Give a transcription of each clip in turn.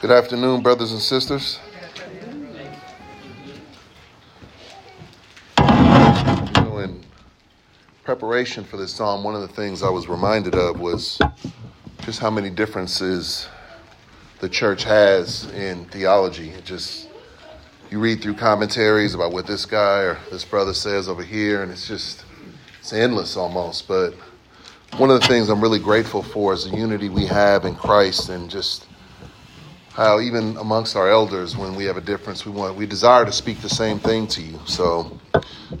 Good afternoon, brothers and sisters. in preparation for this psalm, one of the things I was reminded of was just how many differences the church has in theology. It just you read through commentaries about what this guy or this brother says over here, and it's just it's endless almost. But one of the things I'm really grateful for is the unity we have in Christ, and just how even amongst our elders, when we have a difference, we want we desire to speak the same thing to you. So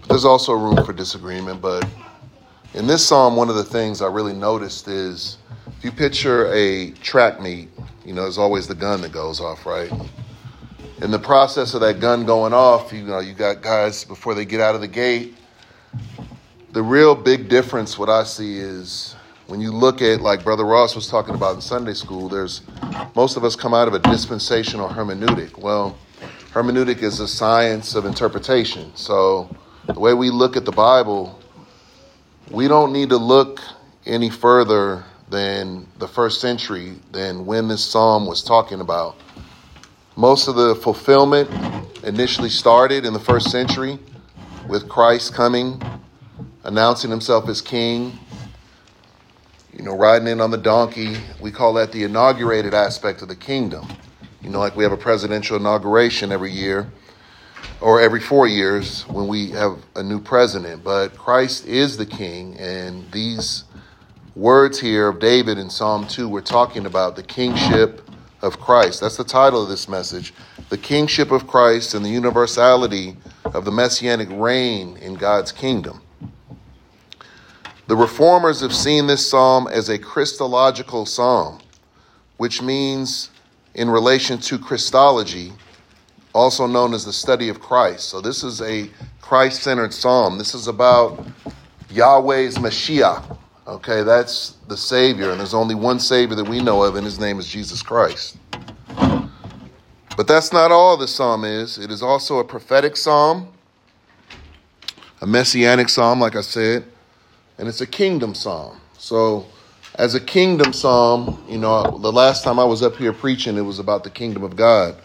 there's also room for disagreement, but in this psalm, one of the things I really noticed is if you picture a track meet, you know, there's always the gun that goes off, right? In the process of that gun going off, you know, you got guys before they get out of the gate. The real big difference, what I see is when you look at, like Brother Ross was talking about in Sunday school, there's most of us come out of a dispensational hermeneutic. Well, hermeneutic is a science of interpretation. So the way we look at the Bible, we don't need to look any further than the first century, than when this psalm was talking about. Most of the fulfillment initially started in the first century with Christ coming, announcing himself as king, you know, riding in on the donkey. We call that the inaugurated aspect of the kingdom. You know, like we have a presidential inauguration every year or every four years when we have a new president. But Christ is the king, and these words here of David in Psalm 2, we're talking about the kingship of Christ. That's the title of this message The Kingship of Christ and the Universality of the Messianic Reign in God's Kingdom. The reformers have seen this psalm as a Christological psalm, which means in relation to Christology, also known as the study of Christ. So, this is a Christ centered psalm. This is about Yahweh's Mashiach. Okay, that's the Savior, and there's only one Savior that we know of, and his name is Jesus Christ. But that's not all the psalm is. It is also a prophetic psalm, a messianic psalm, like I said, and it's a kingdom psalm. So, as a kingdom psalm, you know, the last time I was up here preaching, it was about the kingdom of God.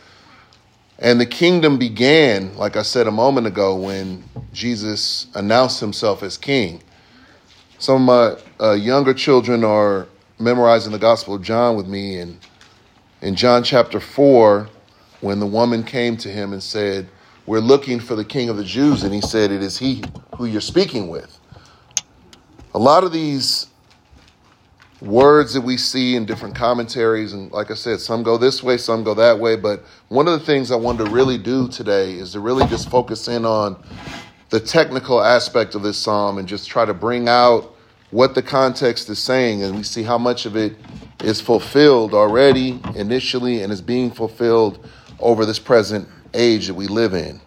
And the kingdom began, like I said a moment ago, when Jesus announced himself as king. Some of my uh, younger children are memorizing the Gospel of John with me. And in John chapter 4, when the woman came to him and said, We're looking for the king of the Jews, and he said, It is he who you're speaking with. A lot of these words that we see in different commentaries. And like I said, some go this way, some go that way. But one of the things I wanted to really do today is to really just focus in on the technical aspect of this psalm and just try to bring out what the context is saying. And we see how much of it is fulfilled already initially and is being fulfilled over this present age that we live in.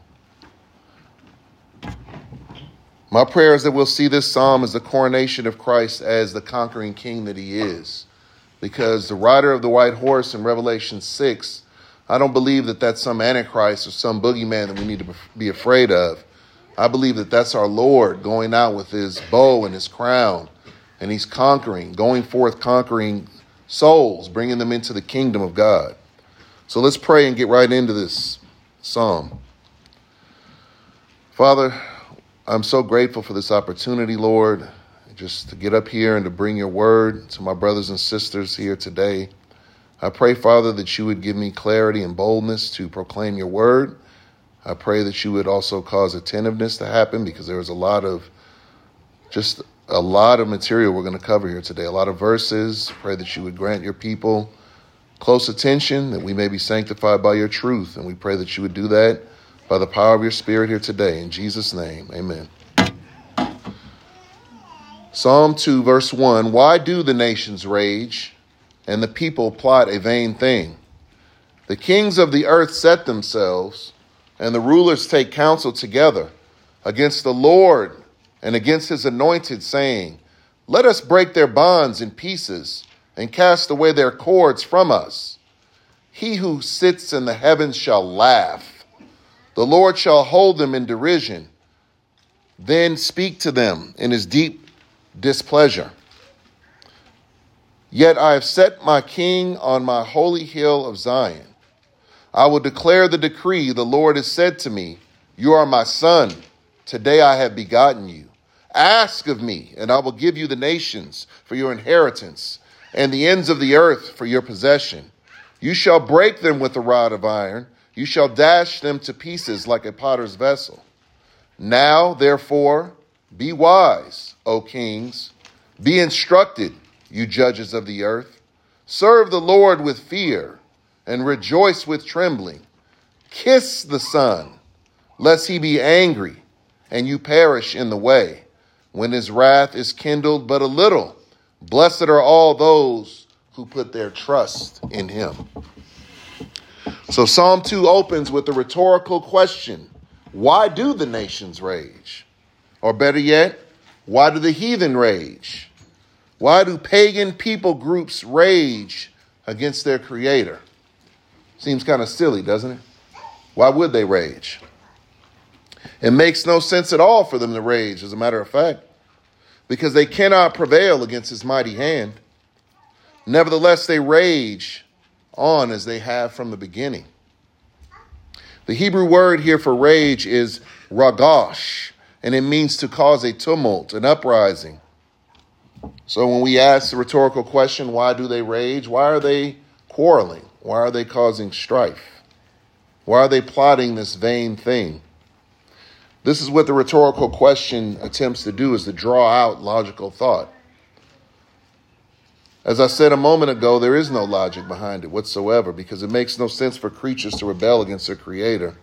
My prayer is that we'll see this psalm as the coronation of Christ as the conquering king that he is. Because the rider of the white horse in Revelation 6, I don't believe that that's some antichrist or some boogeyman that we need to be afraid of. I believe that that's our Lord going out with his bow and his crown, and he's conquering, going forth conquering souls, bringing them into the kingdom of God. So let's pray and get right into this psalm. Father, I'm so grateful for this opportunity, Lord, just to get up here and to bring your word to my brothers and sisters here today. I pray, Father, that you would give me clarity and boldness to proclaim your word. I pray that you would also cause attentiveness to happen because there's a lot of just a lot of material we're going to cover here today, a lot of verses. Pray that you would grant your people close attention, that we may be sanctified by your truth. And we pray that you would do that by the power of your Spirit here today. In Jesus' name, amen. Psalm 2, verse 1 Why do the nations rage and the people plot a vain thing? The kings of the earth set themselves, and the rulers take counsel together against the Lord and against his anointed, saying, Let us break their bonds in pieces and cast away their cords from us. He who sits in the heavens shall laugh. The Lord shall hold them in derision, then speak to them in his deep displeasure. Yet I have set my king on my holy hill of Zion. I will declare the decree. The Lord has said to me, You are my son. Today I have begotten you. Ask of me, and I will give you the nations for your inheritance, and the ends of the earth for your possession. You shall break them with a rod of iron, you shall dash them to pieces like a potter's vessel. Now, therefore, be wise, O kings, be instructed you judges of the earth. Serve the Lord with fear and rejoice with trembling. Kiss the Son, lest he be angry and you perish in the way, when his wrath is kindled but a little. Blessed are all those who put their trust in him. So Psalm 2 opens with a rhetorical question Why do the nations rage? Or better yet, why do the heathen rage? Why do pagan people groups rage against their creator? Seems kind of silly, doesn't it? Why would they rage? It makes no sense at all for them to rage, as a matter of fact, because they cannot prevail against his mighty hand. Nevertheless, they rage on as they have from the beginning. The Hebrew word here for rage is ragash, and it means to cause a tumult, an uprising. So when we ask the rhetorical question, why do they rage? Why are they quarreling? Why are they causing strife? Why are they plotting this vain thing? This is what the rhetorical question attempts to do is to draw out logical thought. As I said a moment ago, there is no logic behind it whatsoever because it makes no sense for creatures to rebel against their creator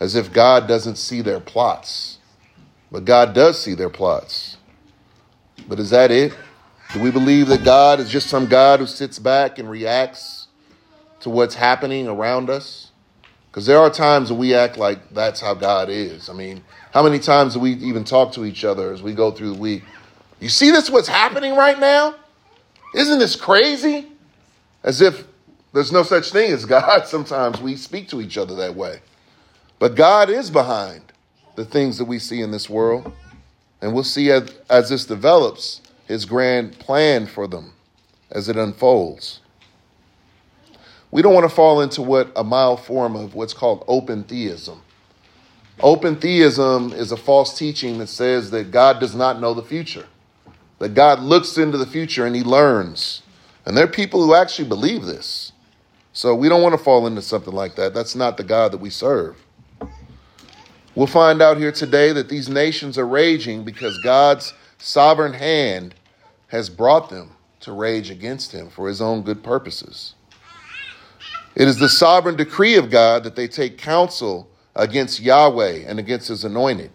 as if God doesn't see their plots. But God does see their plots. But is that it? Do we believe that God is just some God who sits back and reacts to what's happening around us? Because there are times we act like that's how God is. I mean, how many times do we even talk to each other as we go through the week? You see this what's happening right now? Isn't this crazy? As if there's no such thing as God. Sometimes we speak to each other that way. But God is behind the things that we see in this world. And we'll see as, as this develops his grand plan for them as it unfolds. We don't want to fall into what a mild form of what's called open theism. Open theism is a false teaching that says that God does not know the future, that God looks into the future and he learns. And there are people who actually believe this. So we don't want to fall into something like that. That's not the God that we serve. We'll find out here today that these nations are raging because God's sovereign hand has brought them to rage against him for his own good purposes. It is the sovereign decree of God that they take counsel against Yahweh and against his anointed.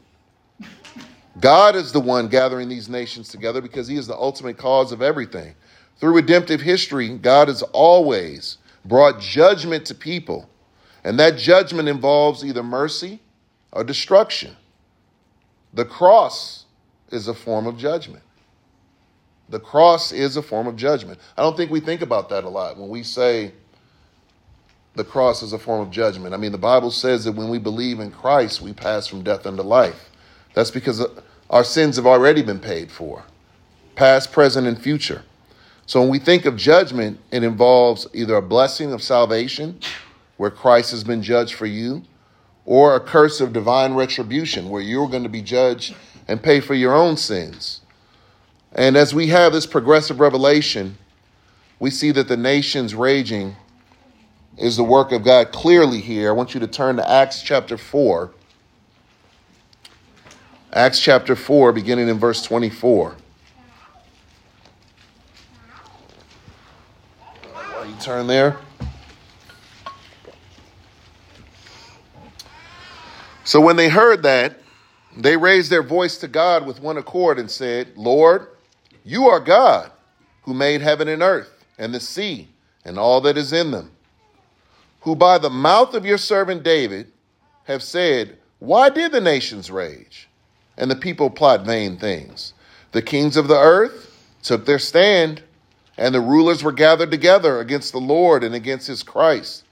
God is the one gathering these nations together because he is the ultimate cause of everything. Through redemptive history, God has always brought judgment to people, and that judgment involves either mercy or destruction. The cross is a form of judgment. The cross is a form of judgment. I don't think we think about that a lot when we say the cross is a form of judgment. I mean, the Bible says that when we believe in Christ, we pass from death unto life. That's because our sins have already been paid for, past, present, and future. So when we think of judgment, it involves either a blessing of salvation, where Christ has been judged for you, or a curse of divine retribution, where you're going to be judged and pay for your own sins. And as we have this progressive revelation, we see that the nations raging is the work of God clearly here. I want you to turn to Acts chapter 4. Acts chapter 4, beginning in verse 24. While you turn there. So when they heard that, they raised their voice to God with one accord and said, Lord, you are God who made heaven and earth and the sea and all that is in them, who by the mouth of your servant David have said, Why did the nations rage and the people plot vain things? The kings of the earth took their stand, and the rulers were gathered together against the Lord and against his Christ.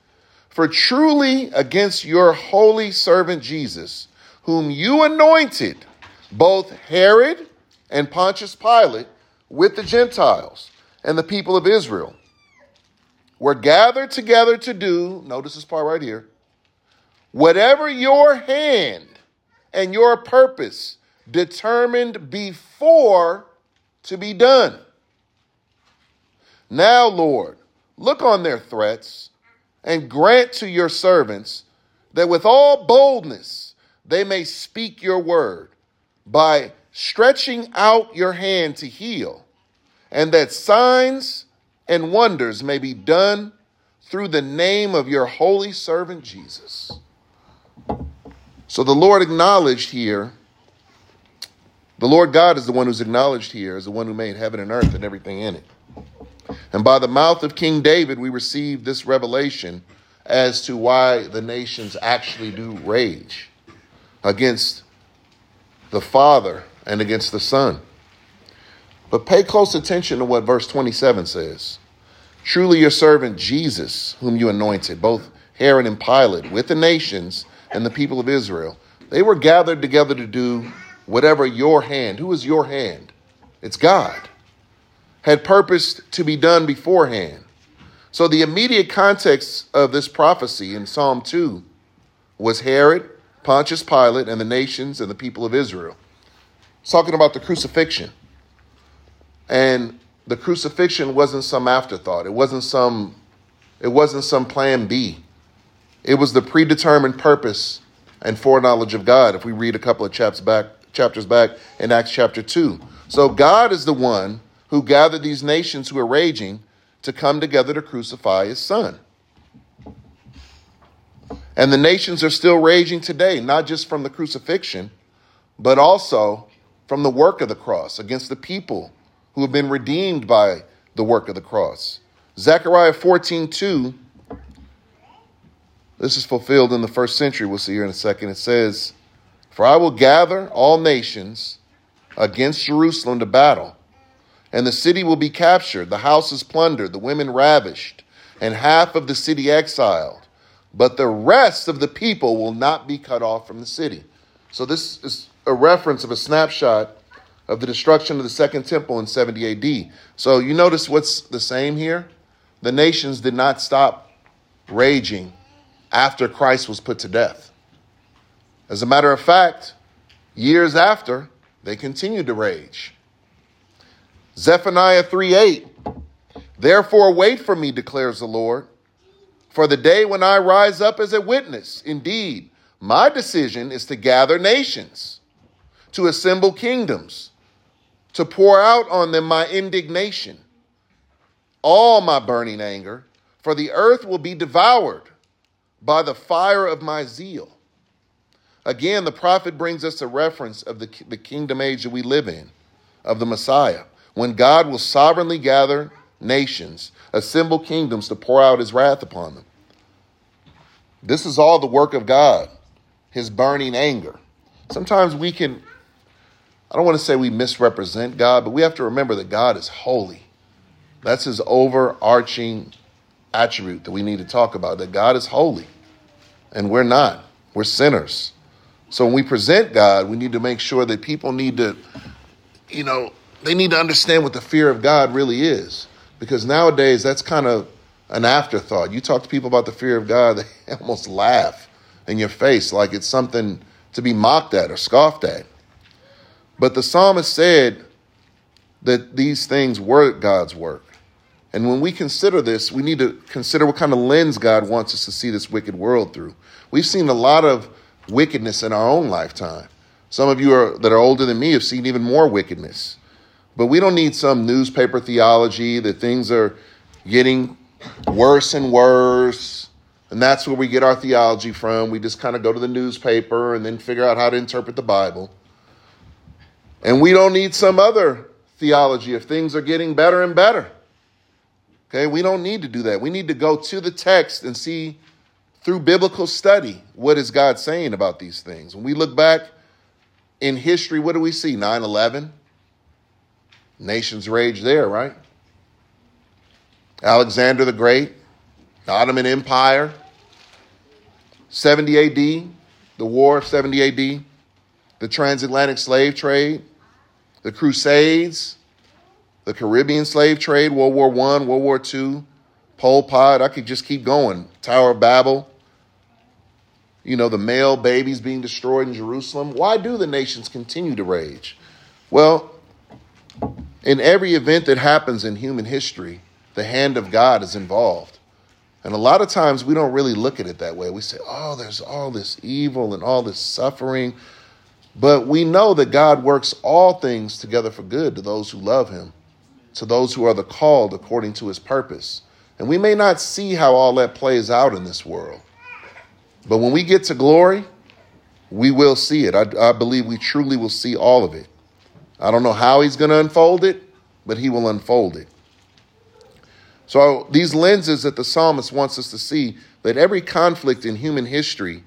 For truly against your holy servant Jesus, whom you anointed, both Herod and Pontius Pilate, with the Gentiles and the people of Israel were gathered together to do, notice this part right here, whatever your hand and your purpose determined before to be done. Now, Lord, look on their threats and grant to your servants that with all boldness they may speak your word by stretching out your hand to heal, and that signs and wonders may be done through the name of your holy servant Jesus. So the Lord acknowledged here, the Lord God is the one who's acknowledged here as the one who made heaven and earth and everything in it. And by the mouth of King David, we receive this revelation as to why the nations actually do rage against the Father and against the Son. But pay close attention to what verse 27 says. Truly, your servant Jesus, whom you anointed, both Herod and Pilate, with the nations and the people of Israel, they were gathered together to do whatever your hand, who is your hand? It's God, had purposed to be done beforehand. So the immediate context of this prophecy in Psalm 2 was Herod, Pontius Pilate, and the nations and the people of Israel. It's talking about the crucifixion. And the crucifixion wasn't some afterthought. It wasn't some it wasn't some plan B. It was the predetermined purpose and foreknowledge of God if we read a couple of chapters back chapters back in Acts chapter 2. So God is the one who gathered these nations who are raging to come together to crucify his son. And the nations are still raging today, not just from the crucifixion, but also from the work of the cross against the people who have been redeemed by the work of the cross. Zechariah 14 2, this is fulfilled in the first century. We'll see here in a second. It says, For I will gather all nations against Jerusalem to battle and the city will be captured, the houses plundered, the women ravished, and half of the city exiled. But the rest of the people will not be cut off from the city. So, this is a reference of a snapshot of the destruction of the second temple in 70 AD. So, you notice what's the same here? The nations did not stop raging after Christ was put to death. As a matter of fact, years after, they continued to rage. Zephaniah 3 8. Therefore, wait for me, declares the Lord, for the day when I rise up as a witness. Indeed, my decision is to gather nations, to assemble kingdoms, to pour out on them my indignation, all my burning anger, for the earth will be devoured by the fire of my zeal. Again, the prophet brings us a reference of the, the kingdom age that we live in, of the Messiah when God will sovereignly gather nations, assemble kingdoms to pour out his wrath upon them. This is all the work of God, his burning anger. Sometimes we can, I don't want to say we misrepresent God, but we have to remember that God is holy. That's his overarching attribute that we need to talk about that God is holy and we're not. We're sinners. So when we present God, we need to make sure that people need to, you know, they need to understand what the fear of God really is. Because nowadays, that's kind of an afterthought. You talk to people about the fear of God, they almost laugh in your face like it's something to be mocked at or scoffed at. But the psalmist said that these things were God's work. And when we consider this, we need to consider what kind of lens God wants us to see this wicked world through. We've seen a lot of wickedness in our own lifetime. Some of you are, that are older than me have seen even more wickedness. But we don't need some newspaper theology that things are getting worse and worse. And that's where we get our theology from. We just kind of go to the newspaper and then figure out how to interpret the Bible. And we don't need some other theology if things are getting better and better. Okay, we don't need to do that. We need to go to the text and see through biblical study what is God saying about these things. When we look back in history, what do we see? 9 11, Nations rage there, right? Alexander the Great, the Ottoman Empire, 70 AD, the War of 70 AD, the transatlantic slave trade, the Crusades, the Caribbean slave trade, World War I, World War II, Pol Pot. I could just keep going. Tower of Babel. You know, the male babies being destroyed in Jerusalem. Why do the nations continue to rage? Well, in every event that happens in human history, the hand of God is involved. And a lot of times we don't really look at it that way. We say, oh, there's all this evil and all this suffering. But we know that God works all things together for good to those who love him, to those who are the called according to his purpose. And we may not see how all that plays out in this world. But when we get to glory, we will see it. I, I believe we truly will see all of it. I don't know how he's going to unfold it, but he will unfold it. So, these lenses that the psalmist wants us to see that every conflict in human history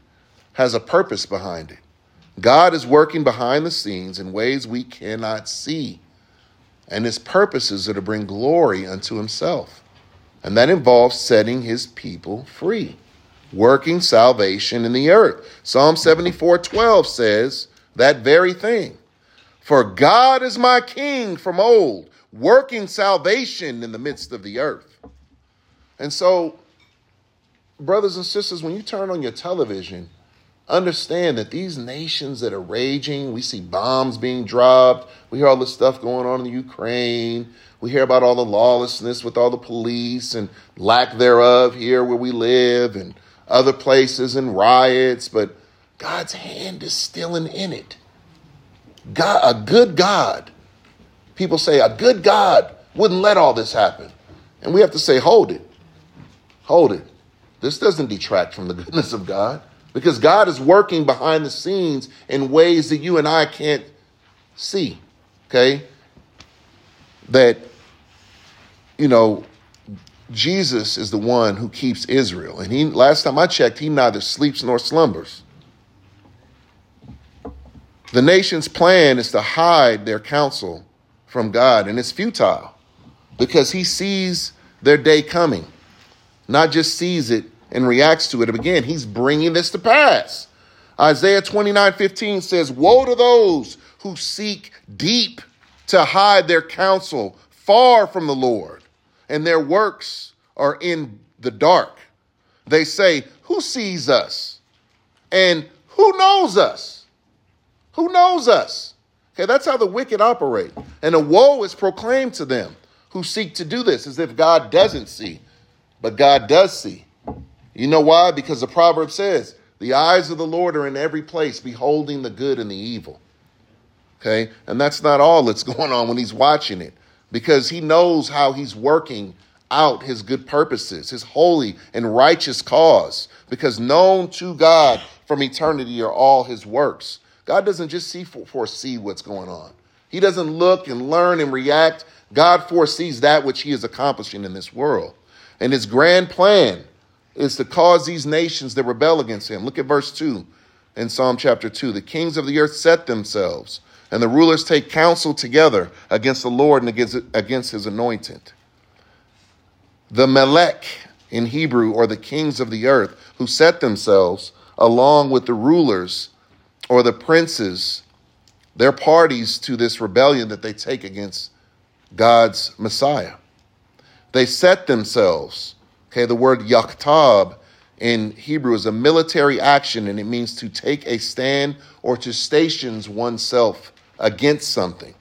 has a purpose behind it. God is working behind the scenes in ways we cannot see. And his purposes are to bring glory unto himself. And that involves setting his people free, working salvation in the earth. Psalm 74 12 says that very thing. For God is my king from old, working salvation in the midst of the earth. And so, brothers and sisters, when you turn on your television, understand that these nations that are raging, we see bombs being dropped, we hear all this stuff going on in the Ukraine, we hear about all the lawlessness with all the police and lack thereof here where we live and other places and riots, but God's hand is still in, in it. God, a good God. People say a good God wouldn't let all this happen. And we have to say, hold it. Hold it. This doesn't detract from the goodness of God because God is working behind the scenes in ways that you and I can't see. Okay? That, you know, Jesus is the one who keeps Israel. And he last time I checked, he neither sleeps nor slumbers. The nation's plan is to hide their counsel from God, and it's futile because he sees their day coming, not just sees it and reacts to it. Again, he's bringing this to pass. Isaiah 29 15 says, Woe to those who seek deep to hide their counsel far from the Lord, and their works are in the dark. They say, Who sees us? And who knows us? Who knows us? Okay, that's how the wicked operate. And a woe is proclaimed to them who seek to do this as if God doesn't see. But God does see. You know why? Because the proverb says, the eyes of the Lord are in every place, beholding the good and the evil. Okay? And that's not all that's going on when he's watching it, because he knows how he's working out his good purposes, his holy and righteous cause, because known to God from eternity are all his works. God doesn't just see foresee what's going on. He doesn't look and learn and react. God foresees that which he is accomplishing in this world. And his grand plan is to cause these nations to rebel against him. Look at verse 2 in Psalm chapter 2. The kings of the earth set themselves, and the rulers take counsel together against the Lord and against, against his anointed. The Melech in Hebrew, or the kings of the earth, who set themselves along with the rulers or the princes, they're parties to this rebellion that they take against God's Messiah. They set themselves. Okay, the word yaktab in Hebrew is a military action and it means to take a stand or to station oneself against something.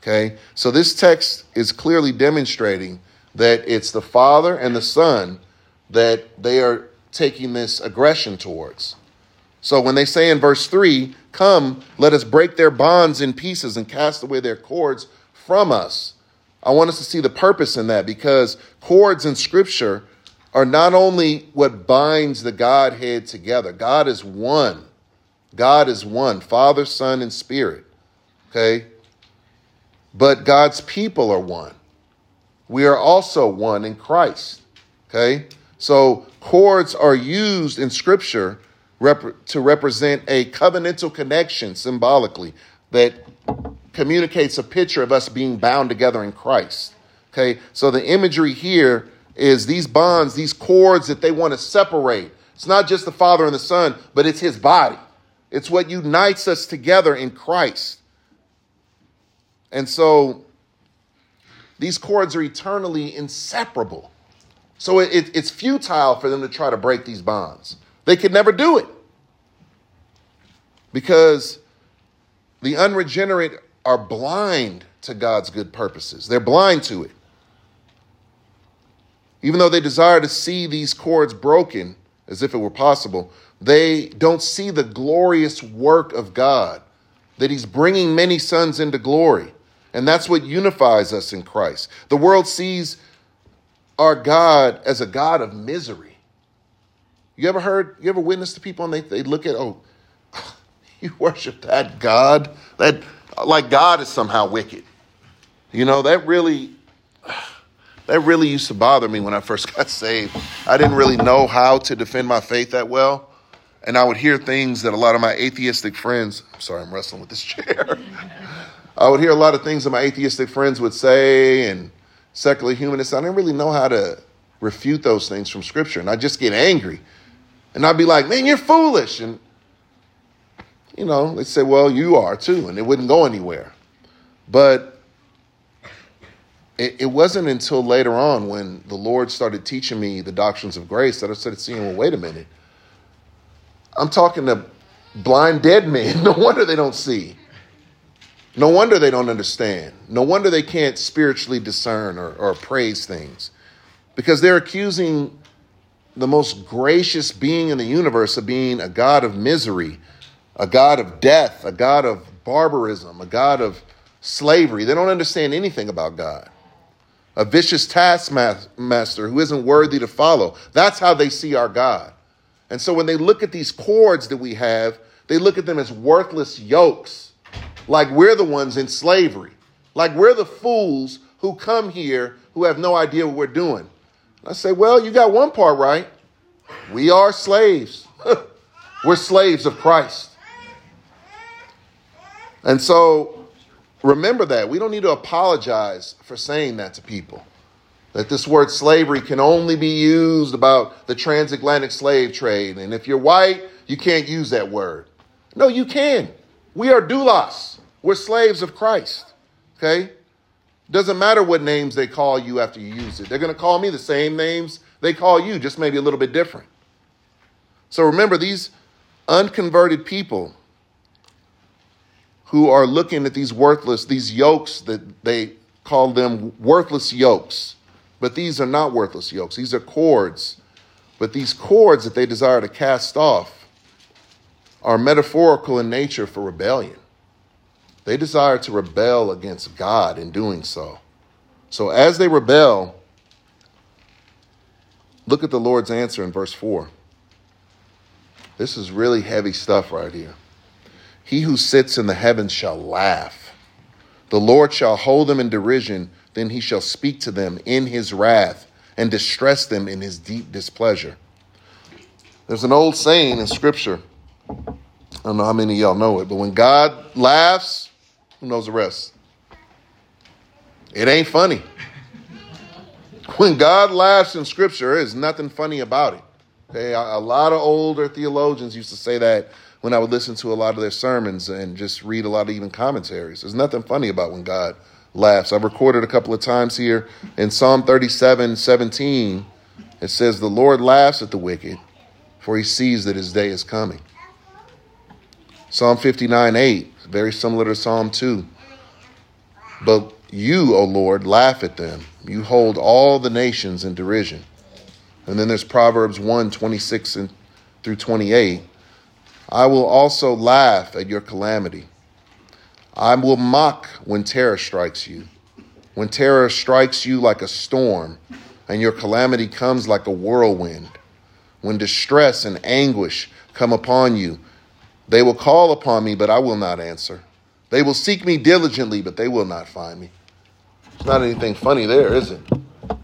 Okay, so this text is clearly demonstrating that it's the Father and the Son that they are taking this aggression towards. So when they say in verse 3, Come, let us break their bonds in pieces and cast away their cords from us. I want us to see the purpose in that because cords in Scripture are not only what binds the Godhead together, God is one. God is one Father, Son, and Spirit. Okay? But God's people are one. We are also one in Christ. Okay? So cords are used in Scripture rep- to represent a covenantal connection symbolically that communicates a picture of us being bound together in Christ. Okay, so the imagery here is these bonds, these cords that they want to separate. It's not just the Father and the Son, but it's His body. It's what unites us together in Christ. And so these cords are eternally inseparable. So it, it, it's futile for them to try to break these bonds. They could never do it because the unregenerate are blind to God's good purposes. They're blind to it. Even though they desire to see these cords broken, as if it were possible, they don't see the glorious work of God, that He's bringing many sons into glory. And that's what unifies us in Christ. The world sees our God as a God of misery. You ever heard, you ever witnessed to people and they, they look at, oh, you worship that God? That like God is somehow wicked. You know, that really that really used to bother me when I first got saved. I didn't really know how to defend my faith that well. And I would hear things that a lot of my atheistic friends, I'm sorry, I'm wrestling with this chair. I would hear a lot of things that my atheistic friends would say and secular humanists. I didn't really know how to refute those things from scripture. And I'd just get angry. And I'd be like, man, you're foolish. And, you know, they'd say, well, you are too. And it wouldn't go anywhere. But it, it wasn't until later on when the Lord started teaching me the doctrines of grace that I started seeing, well, wait a minute. I'm talking to blind dead men. No wonder they don't see. No wonder they don't understand. No wonder they can't spiritually discern or, or praise things. Because they're accusing the most gracious being in the universe of being a God of misery, a God of death, a God of barbarism, a God of slavery. They don't understand anything about God. A vicious taskmaster who isn't worthy to follow. That's how they see our God. And so when they look at these cords that we have, they look at them as worthless yokes like we're the ones in slavery, like we're the fools who come here who have no idea what we're doing. I say, well, you got one part right. We are slaves. we're slaves of Christ. And so remember that. We don't need to apologize for saying that to people. That this word slavery can only be used about the transatlantic slave trade. And if you're white, you can't use that word. No, you can. We are doulos. We're slaves of Christ. Okay? Doesn't matter what names they call you after you use it. They're going to call me the same names they call you, just maybe a little bit different. So remember, these unconverted people who are looking at these worthless, these yokes that they call them worthless yokes. But these are not worthless yokes. These are cords. But these cords that they desire to cast off are metaphorical in nature for rebellion. They desire to rebel against God in doing so. So as they rebel, look at the Lord's answer in verse 4. This is really heavy stuff right here. He who sits in the heavens shall laugh. The Lord shall hold them in derision, then he shall speak to them in his wrath and distress them in his deep displeasure. There's an old saying in Scripture I don't know how many of y'all know it, but when God laughs, who knows the rest? It ain't funny. When God laughs in Scripture, there's nothing funny about it. Okay, a, lot of older theologians used to say that when I would listen to a lot of their sermons and just read a lot of even commentaries. There's nothing funny about when God laughs. I've recorded a couple of times here in Psalm 37 17. It says, The Lord laughs at the wicked, for he sees that his day is coming. Psalm 59 8, very similar to Psalm 2. But you, O Lord, laugh at them. You hold all the nations in derision. And then there's Proverbs 1 26 and, through 28. I will also laugh at your calamity. I will mock when terror strikes you. When terror strikes you like a storm, and your calamity comes like a whirlwind. When distress and anguish come upon you, they will call upon me, but I will not answer. They will seek me diligently, but they will not find me. It's not anything funny there, is it?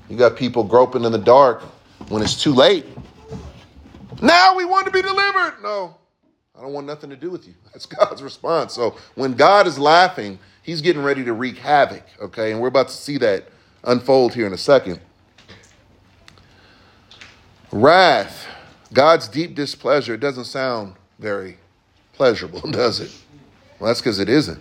You got people groping in the dark when it's too late. Now we want to be delivered. No, I don't want nothing to do with you. That's God's response. So when God is laughing, he's getting ready to wreak havoc, okay? And we're about to see that unfold here in a second. Wrath, God's deep displeasure, it doesn't sound very pleasurable, does it? Well, that's because it isn't.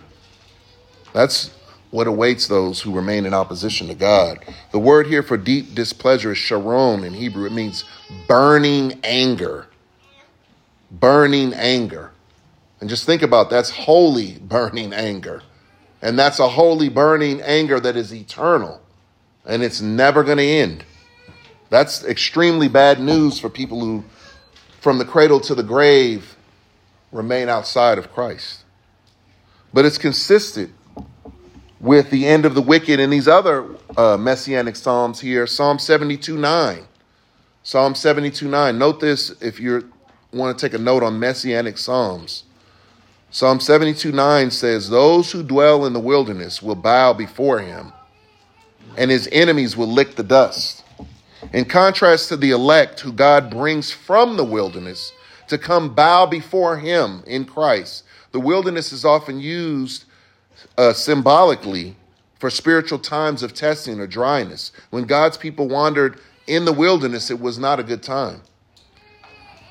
That's what awaits those who remain in opposition to God. The word here for deep displeasure is sharon in Hebrew. It means burning anger. Burning anger. And just think about that's holy burning anger. And that's a holy burning anger that is eternal and it's never going to end. That's extremely bad news for people who, from the cradle to the grave, remain outside of Christ. But it's consistent with the end of the wicked in these other uh, messianic psalms here. Psalm 72 9. Psalm 72 9. Note this if you want to take a note on messianic psalms. Psalm 72 9 says, Those who dwell in the wilderness will bow before him, and his enemies will lick the dust. In contrast to the elect who God brings from the wilderness to come bow before him in Christ, the wilderness is often used uh, symbolically for spiritual times of testing or dryness. When God's people wandered in the wilderness, it was not a good time.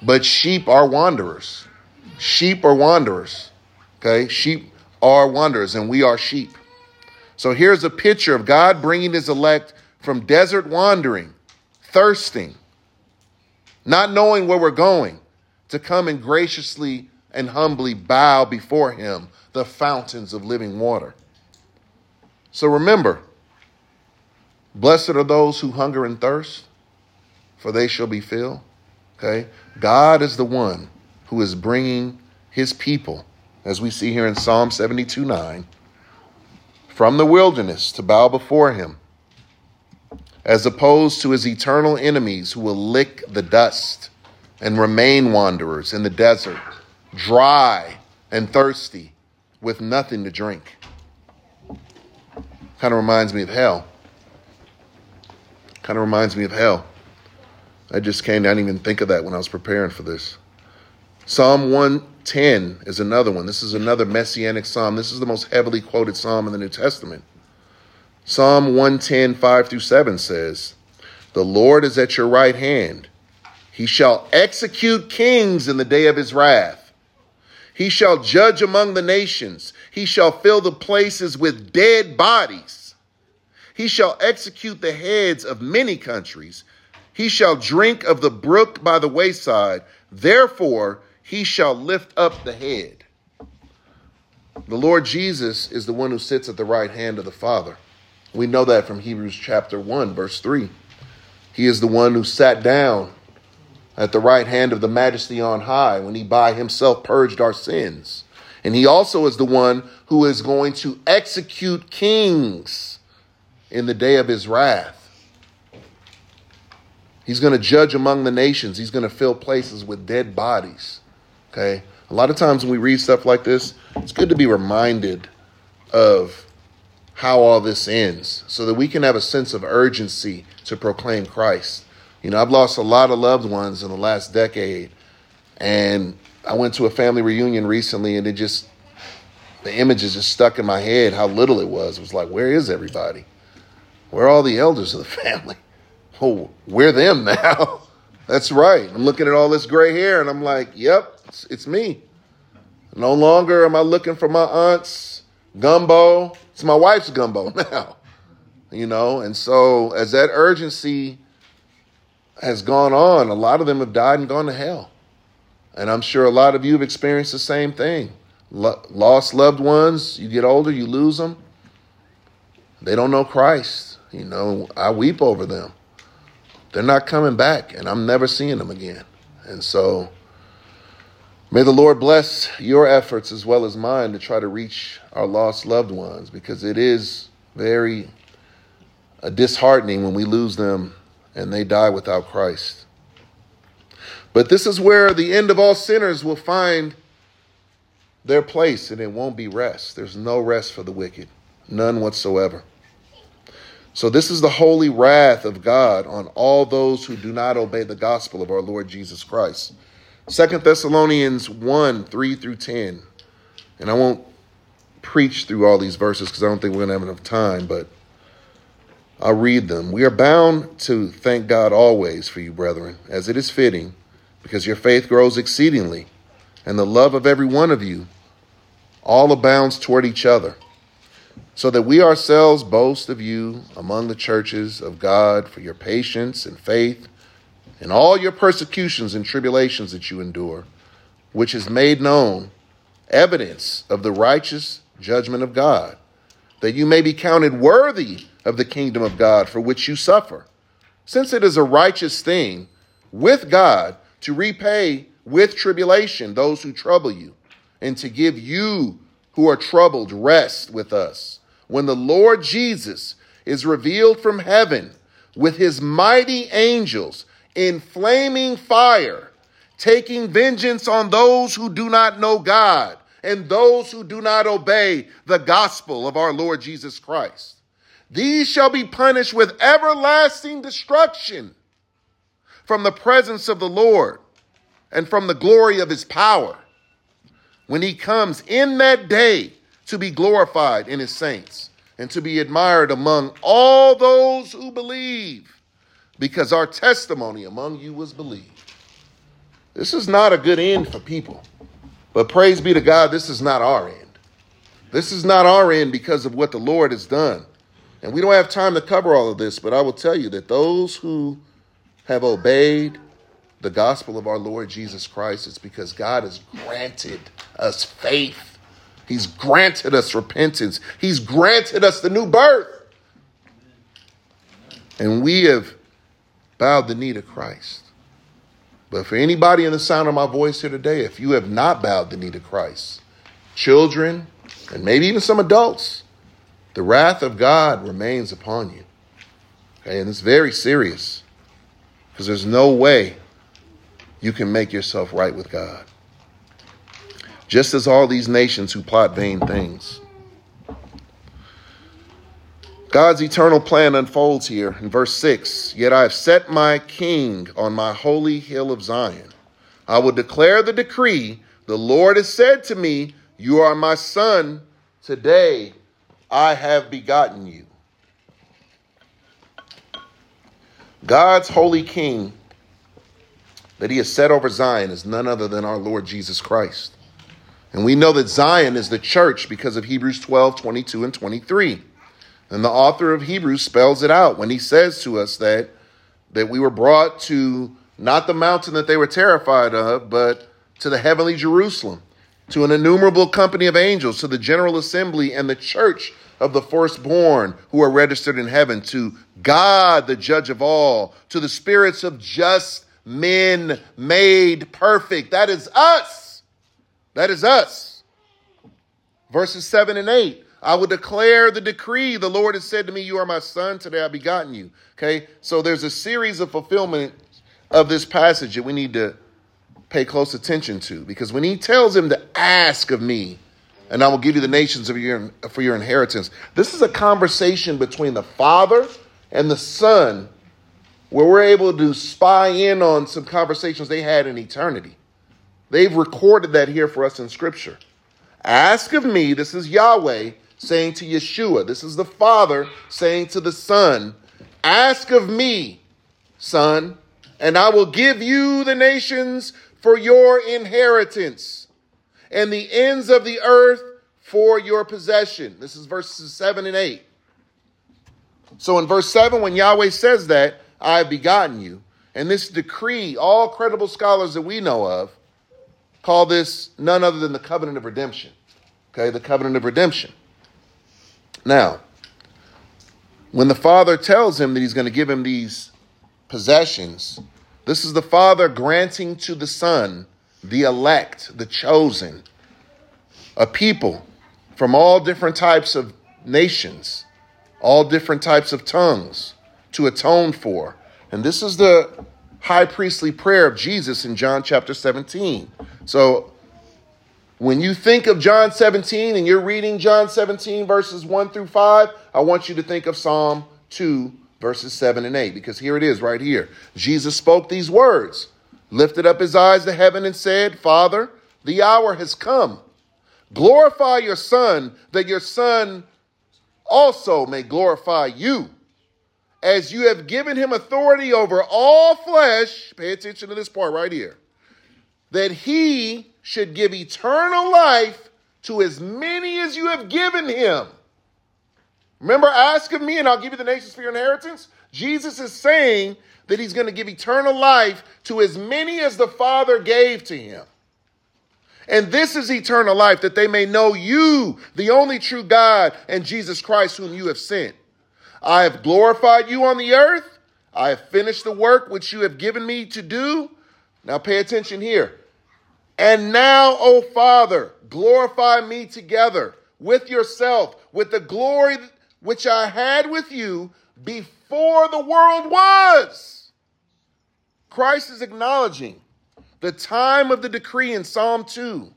But sheep are wanderers. Sheep are wanderers. Okay? Sheep are wanderers, and we are sheep. So here's a picture of God bringing his elect from desert wandering, thirsting, not knowing where we're going, to come and graciously and humbly bow before him the fountains of living water. So remember, blessed are those who hunger and thirst, for they shall be filled. Okay? God is the one who is bringing his people, as we see here in Psalm 72 9, from the wilderness to bow before him, as opposed to his eternal enemies who will lick the dust and remain wanderers in the desert, dry and thirsty, with nothing to drink. Kind of reminds me of hell. Kind of reminds me of hell. I just came, I didn't even think of that when I was preparing for this. Psalm 110 is another one. This is another messianic psalm. This is the most heavily quoted psalm in the New Testament. Psalm 110, 5 through 7 says, The Lord is at your right hand. He shall execute kings in the day of his wrath. He shall judge among the nations. He shall fill the places with dead bodies. He shall execute the heads of many countries. He shall drink of the brook by the wayside. Therefore, he shall lift up the head. The Lord Jesus is the one who sits at the right hand of the Father. We know that from Hebrews chapter 1, verse 3. He is the one who sat down at the right hand of the majesty on high when he by himself purged our sins. And he also is the one who is going to execute kings in the day of his wrath. He's going to judge among the nations. He's going to fill places with dead bodies. Okay? A lot of times when we read stuff like this, it's good to be reminded of how all this ends so that we can have a sense of urgency to proclaim Christ. You know, I've lost a lot of loved ones in the last decade. And I went to a family reunion recently and it just, the images just stuck in my head how little it was. It was like, where is everybody? Where are all the elders of the family? Oh, we're them now. That's right. I'm looking at all this gray hair and I'm like, yep, it's, it's me. No longer am I looking for my aunt's gumbo. It's my wife's gumbo now. You know, and so as that urgency has gone on, a lot of them have died and gone to hell. And I'm sure a lot of you have experienced the same thing. lost loved ones, you get older, you lose them. They don't know Christ. You know, I weep over them. They're not coming back, and I'm never seeing them again. And so, may the Lord bless your efforts as well as mine to try to reach our lost loved ones because it is very uh, disheartening when we lose them and they die without Christ. But this is where the end of all sinners will find their place, and it won't be rest. There's no rest for the wicked, none whatsoever. So, this is the holy wrath of God on all those who do not obey the gospel of our Lord Jesus Christ. Second Thessalonians 1 3 through 10. And I won't preach through all these verses because I don't think we're going to have enough time, but I'll read them. We are bound to thank God always for you, brethren, as it is fitting, because your faith grows exceedingly, and the love of every one of you all abounds toward each other. So that we ourselves boast of you among the churches of God for your patience and faith in all your persecutions and tribulations that you endure, which is made known evidence of the righteous judgment of God, that you may be counted worthy of the kingdom of God for which you suffer, since it is a righteous thing with God to repay with tribulation those who trouble you, and to give you who are troubled rest with us, when the Lord Jesus is revealed from heaven with his mighty angels in flaming fire taking vengeance on those who do not know God and those who do not obey the gospel of our Lord Jesus Christ. These shall be punished with everlasting destruction from the presence of the Lord and from the glory of his power when he comes in that day to be glorified in his saints and to be admired among all those who believe because our testimony among you was believed. This is not a good end for people. But praise be to God, this is not our end. This is not our end because of what the Lord has done. And we don't have time to cover all of this, but I will tell you that those who have obeyed the gospel of our Lord Jesus Christ, it's because God has granted us faith. He's granted us repentance. He's granted us the new birth. And we have bowed the knee to Christ. But for anybody in the sound of my voice here today, if you have not bowed the knee to Christ, children, and maybe even some adults, the wrath of God remains upon you. Okay, and it's very serious because there's no way you can make yourself right with God. Just as all these nations who plot vain things. God's eternal plan unfolds here in verse 6 Yet I have set my king on my holy hill of Zion. I will declare the decree. The Lord has said to me, You are my son. Today I have begotten you. God's holy king that he has set over Zion is none other than our Lord Jesus Christ. And we know that Zion is the church because of Hebrews 12, 22, and 23. And the author of Hebrews spells it out when he says to us that, that we were brought to not the mountain that they were terrified of, but to the heavenly Jerusalem, to an innumerable company of angels, to the general assembly and the church of the firstborn who are registered in heaven, to God, the judge of all, to the spirits of just men made perfect. That is us. That is us. Verses 7 and 8. I will declare the decree. The Lord has said to me, You are my son. Today I've begotten you. Okay. So there's a series of fulfillment of this passage that we need to pay close attention to because when he tells him to ask of me, and I will give you the nations of your, for your inheritance, this is a conversation between the Father and the Son where we're able to spy in on some conversations they had in eternity. They've recorded that here for us in Scripture. Ask of me, this is Yahweh saying to Yeshua, this is the Father saying to the Son, Ask of me, Son, and I will give you the nations for your inheritance and the ends of the earth for your possession. This is verses 7 and 8. So in verse 7, when Yahweh says that, I have begotten you, and this decree, all credible scholars that we know of call this none other than the covenant of redemption. Okay, the covenant of redemption. Now, when the father tells him that he's going to give him these possessions, this is the father granting to the son the elect, the chosen, a people from all different types of nations, all different types of tongues to atone for. And this is the high priestly prayer of Jesus in John chapter 17. So when you think of John 17 and you're reading John 17 verses 1 through 5, I want you to think of Psalm 2 verses 7 and 8 because here it is right here. Jesus spoke these words, lifted up his eyes to heaven and said, Father, the hour has come. Glorify your Son, that your Son also may glorify you. As you have given him authority over all flesh, pay attention to this part right here, that he should give eternal life to as many as you have given him. Remember, ask of me and I'll give you the nations for your inheritance? Jesus is saying that he's going to give eternal life to as many as the Father gave to him. And this is eternal life, that they may know you, the only true God, and Jesus Christ, whom you have sent. I have glorified you on the earth. I have finished the work which you have given me to do. Now pay attention here. And now, O Father, glorify me together with yourself, with the glory which I had with you before the world was. Christ is acknowledging the time of the decree in Psalm 2.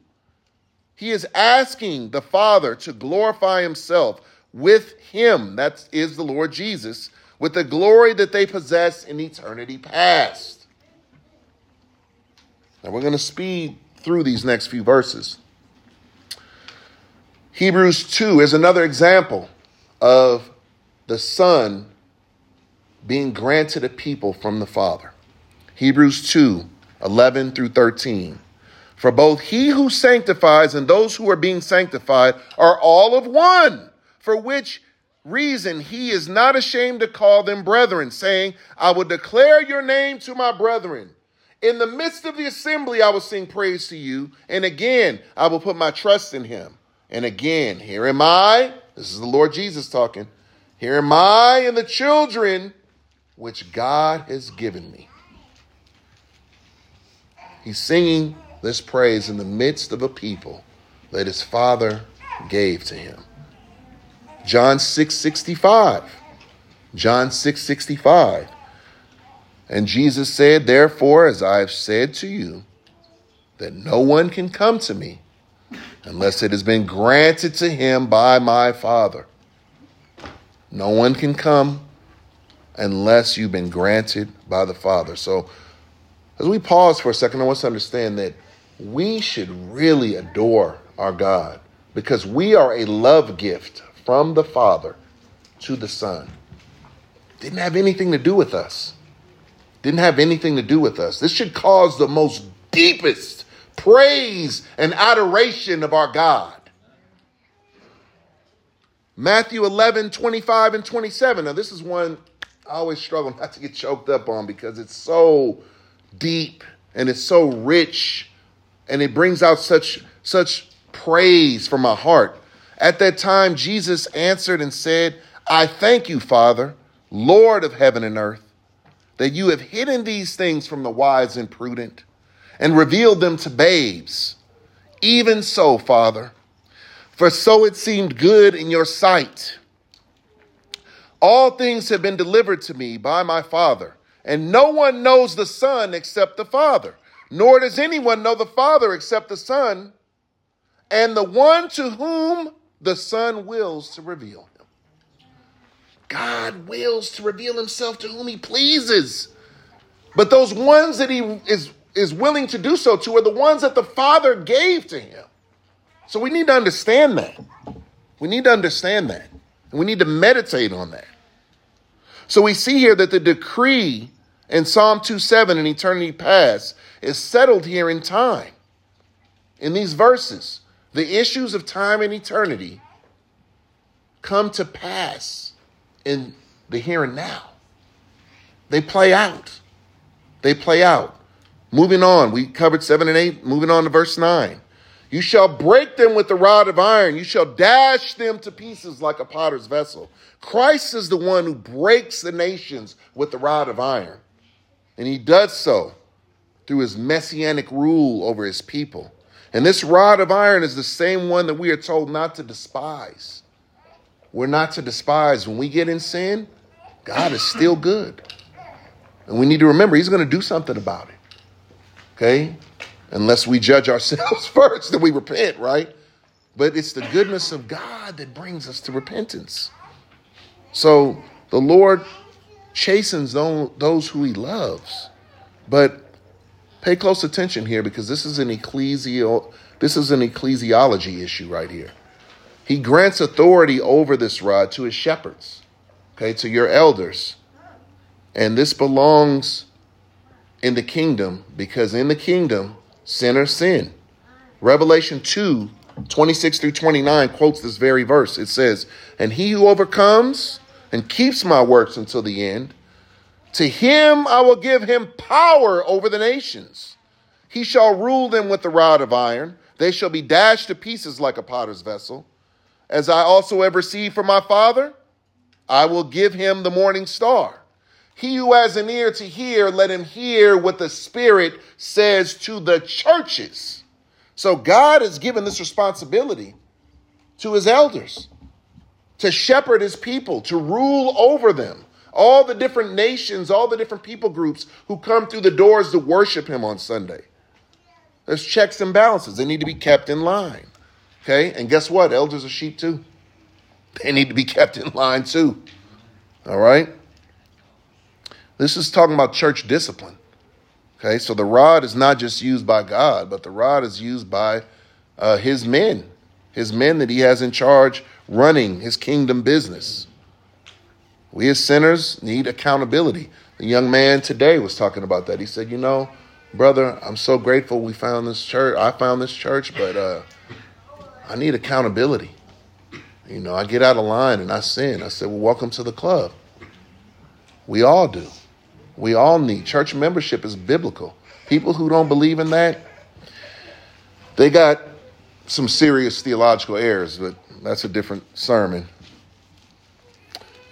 He is asking the Father to glorify himself with him, that is the Lord Jesus, with the glory that they possess in eternity past. Now we're going to speed through these next few verses. Hebrews 2 is another example of the Son being granted a people from the Father. Hebrews 2 11 through 13. For both he who sanctifies and those who are being sanctified are all of one, for which reason he is not ashamed to call them brethren, saying, I will declare your name to my brethren. In the midst of the assembly, I will sing praise to you. And again, I will put my trust in him. And again, here am I. This is the Lord Jesus talking. Here am I and the children which God has given me. He's singing this praise in the midst of a people that his father gave to him. John 6 65. John 6 65. And Jesus said, Therefore, as I have said to you, that no one can come to me unless it has been granted to him by my Father. No one can come unless you've been granted by the Father. So as we pause for a second, I want us to understand that we should really adore our God because we are a love gift from the Father to the Son. Didn't have anything to do with us. Didn't have anything to do with us. This should cause the most deepest praise and adoration of our God. Matthew 11, 25 and 27. Now, this is one I always struggle not to get choked up on because it's so deep and it's so rich and it brings out such such praise from my heart. At that time Jesus answered and said, "I thank you, Father, Lord of heaven and earth, that you have hidden these things from the wise and prudent and revealed them to babes. Even so, Father, for so it seemed good in your sight. All things have been delivered to me by my Father." And no one knows the Son except the Father, nor does anyone know the Father except the Son, and the one to whom the Son wills to reveal. God wills to reveal himself to whom he pleases. But those ones that he is, is willing to do so to are the ones that the Father gave to him. So we need to understand that. We need to understand that. And we need to meditate on that. So we see here that the decree in Psalm 2:7 in eternity past is settled here in time. In these verses, the issues of time and eternity come to pass in the here and now. They play out. They play out. Moving on, we covered 7 and 8, moving on to verse 9. You shall break them with the rod of iron. You shall dash them to pieces like a potter's vessel. Christ is the one who breaks the nations with the rod of iron. And he does so through his messianic rule over his people. And this rod of iron is the same one that we are told not to despise. We're not to despise. When we get in sin, God is still good. And we need to remember, he's going to do something about it. Okay? unless we judge ourselves first, then we repent, right? But it's the goodness of God that brings us to repentance. So the Lord chastens those who he loves. But pay close attention here because this is an ecclesial this is an ecclesiology issue right here. He grants authority over this rod to his shepherds, okay, to your elders. And this belongs in the kingdom because in the kingdom sinners sin. Revelation 2 26 through 29 quotes this very verse. It says, And he who overcomes and keeps my works until the end, to him I will give him power over the nations. He shall rule them with the rod of iron. They shall be dashed to pieces like a potter's vessel. As I also have received from my Father, I will give him the morning star. He who has an ear to hear, let him hear what the Spirit says to the churches. So God has given this responsibility to his elders to shepherd his people, to rule over them. All the different nations, all the different people groups who come through the doors to worship him on Sunday. There's checks and balances. They need to be kept in line. Okay? And guess what? Elders are sheep too. They need to be kept in line too. All right? This is talking about church discipline. Okay? So the rod is not just used by God, but the rod is used by uh, his men, his men that he has in charge running his kingdom business. We as sinners need accountability. The young man today was talking about that. He said, You know, brother, I'm so grateful we found this church. I found this church, but uh, I need accountability. You know, I get out of line and I sin. I said, Well, welcome to the club. We all do. We all need. Church membership is biblical. People who don't believe in that, they got some serious theological errors, but that's a different sermon.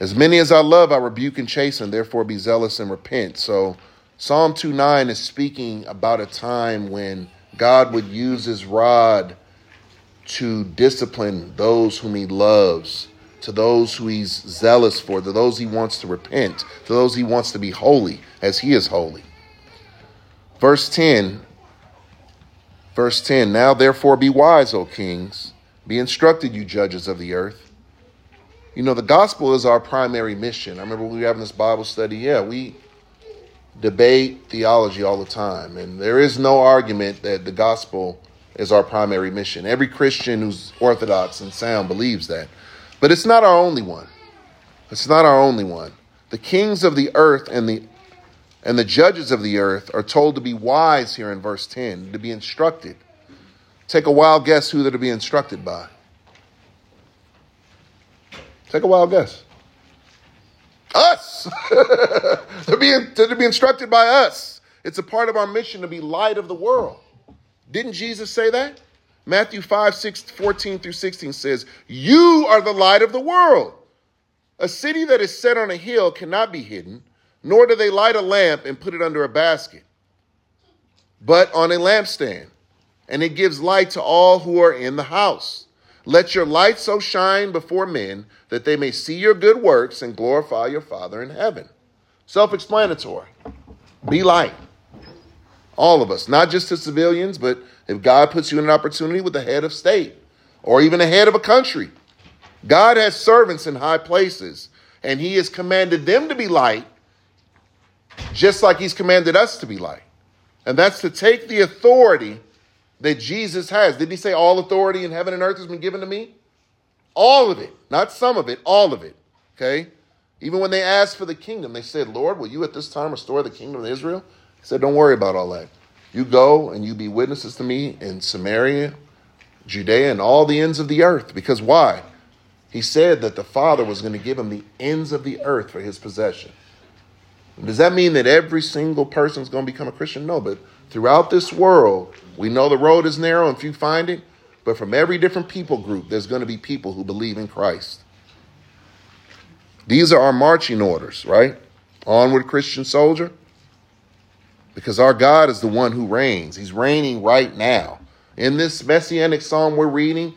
As many as I love, I rebuke and chasten, therefore be zealous and repent. So Psalm 2 9 is speaking about a time when God would use his rod to discipline those whom he loves, to those who he's zealous for, to those he wants to repent, to those he wants to be holy as he is holy. Verse 10 Verse 10 Now therefore be wise, O kings, be instructed, you judges of the earth. You know, the gospel is our primary mission. I remember we were having this Bible study. Yeah, we debate theology all the time, and there is no argument that the gospel is our primary mission. Every Christian who's orthodox and sound believes that. But it's not our only one. It's not our only one. The kings of the earth and the and the judges of the earth are told to be wise here in verse 10, to be instructed. Take a wild guess who they're to be instructed by. Take a wild guess. Us! they're, to be instructed by us. It's a part of our mission to be light of the world. Didn't Jesus say that? Matthew 5, 6, 14 through 16 says, You are the light of the world. A city that is set on a hill cannot be hidden, nor do they light a lamp and put it under a basket, but on a lampstand and it gives light to all who are in the house. Let your light so shine before men that they may see your good works and glorify your Father in heaven. Self explanatory. Be light. All of us, not just to civilians, but if God puts you in an opportunity with the head of state or even the head of a country, God has servants in high places and He has commanded them to be light just like He's commanded us to be light. And that's to take the authority that Jesus has. Did he say all authority in heaven and earth has been given to me? All of it, not some of it, all of it. Okay? Even when they asked for the kingdom, they said, Lord, will you at this time restore the kingdom of Israel? He said, Don't worry about all that. You go and you be witnesses to me in Samaria, Judea, and all the ends of the earth. Because why? He said that the Father was going to give him the ends of the earth for his possession. Does that mean that every single person is going to become a Christian? No, but throughout this world, we know the road is narrow and few find it, but from every different people group, there's going to be people who believe in Christ. These are our marching orders, right? Onward, Christian soldier. Because our God is the one who reigns. He's reigning right now. In this messianic psalm we're reading,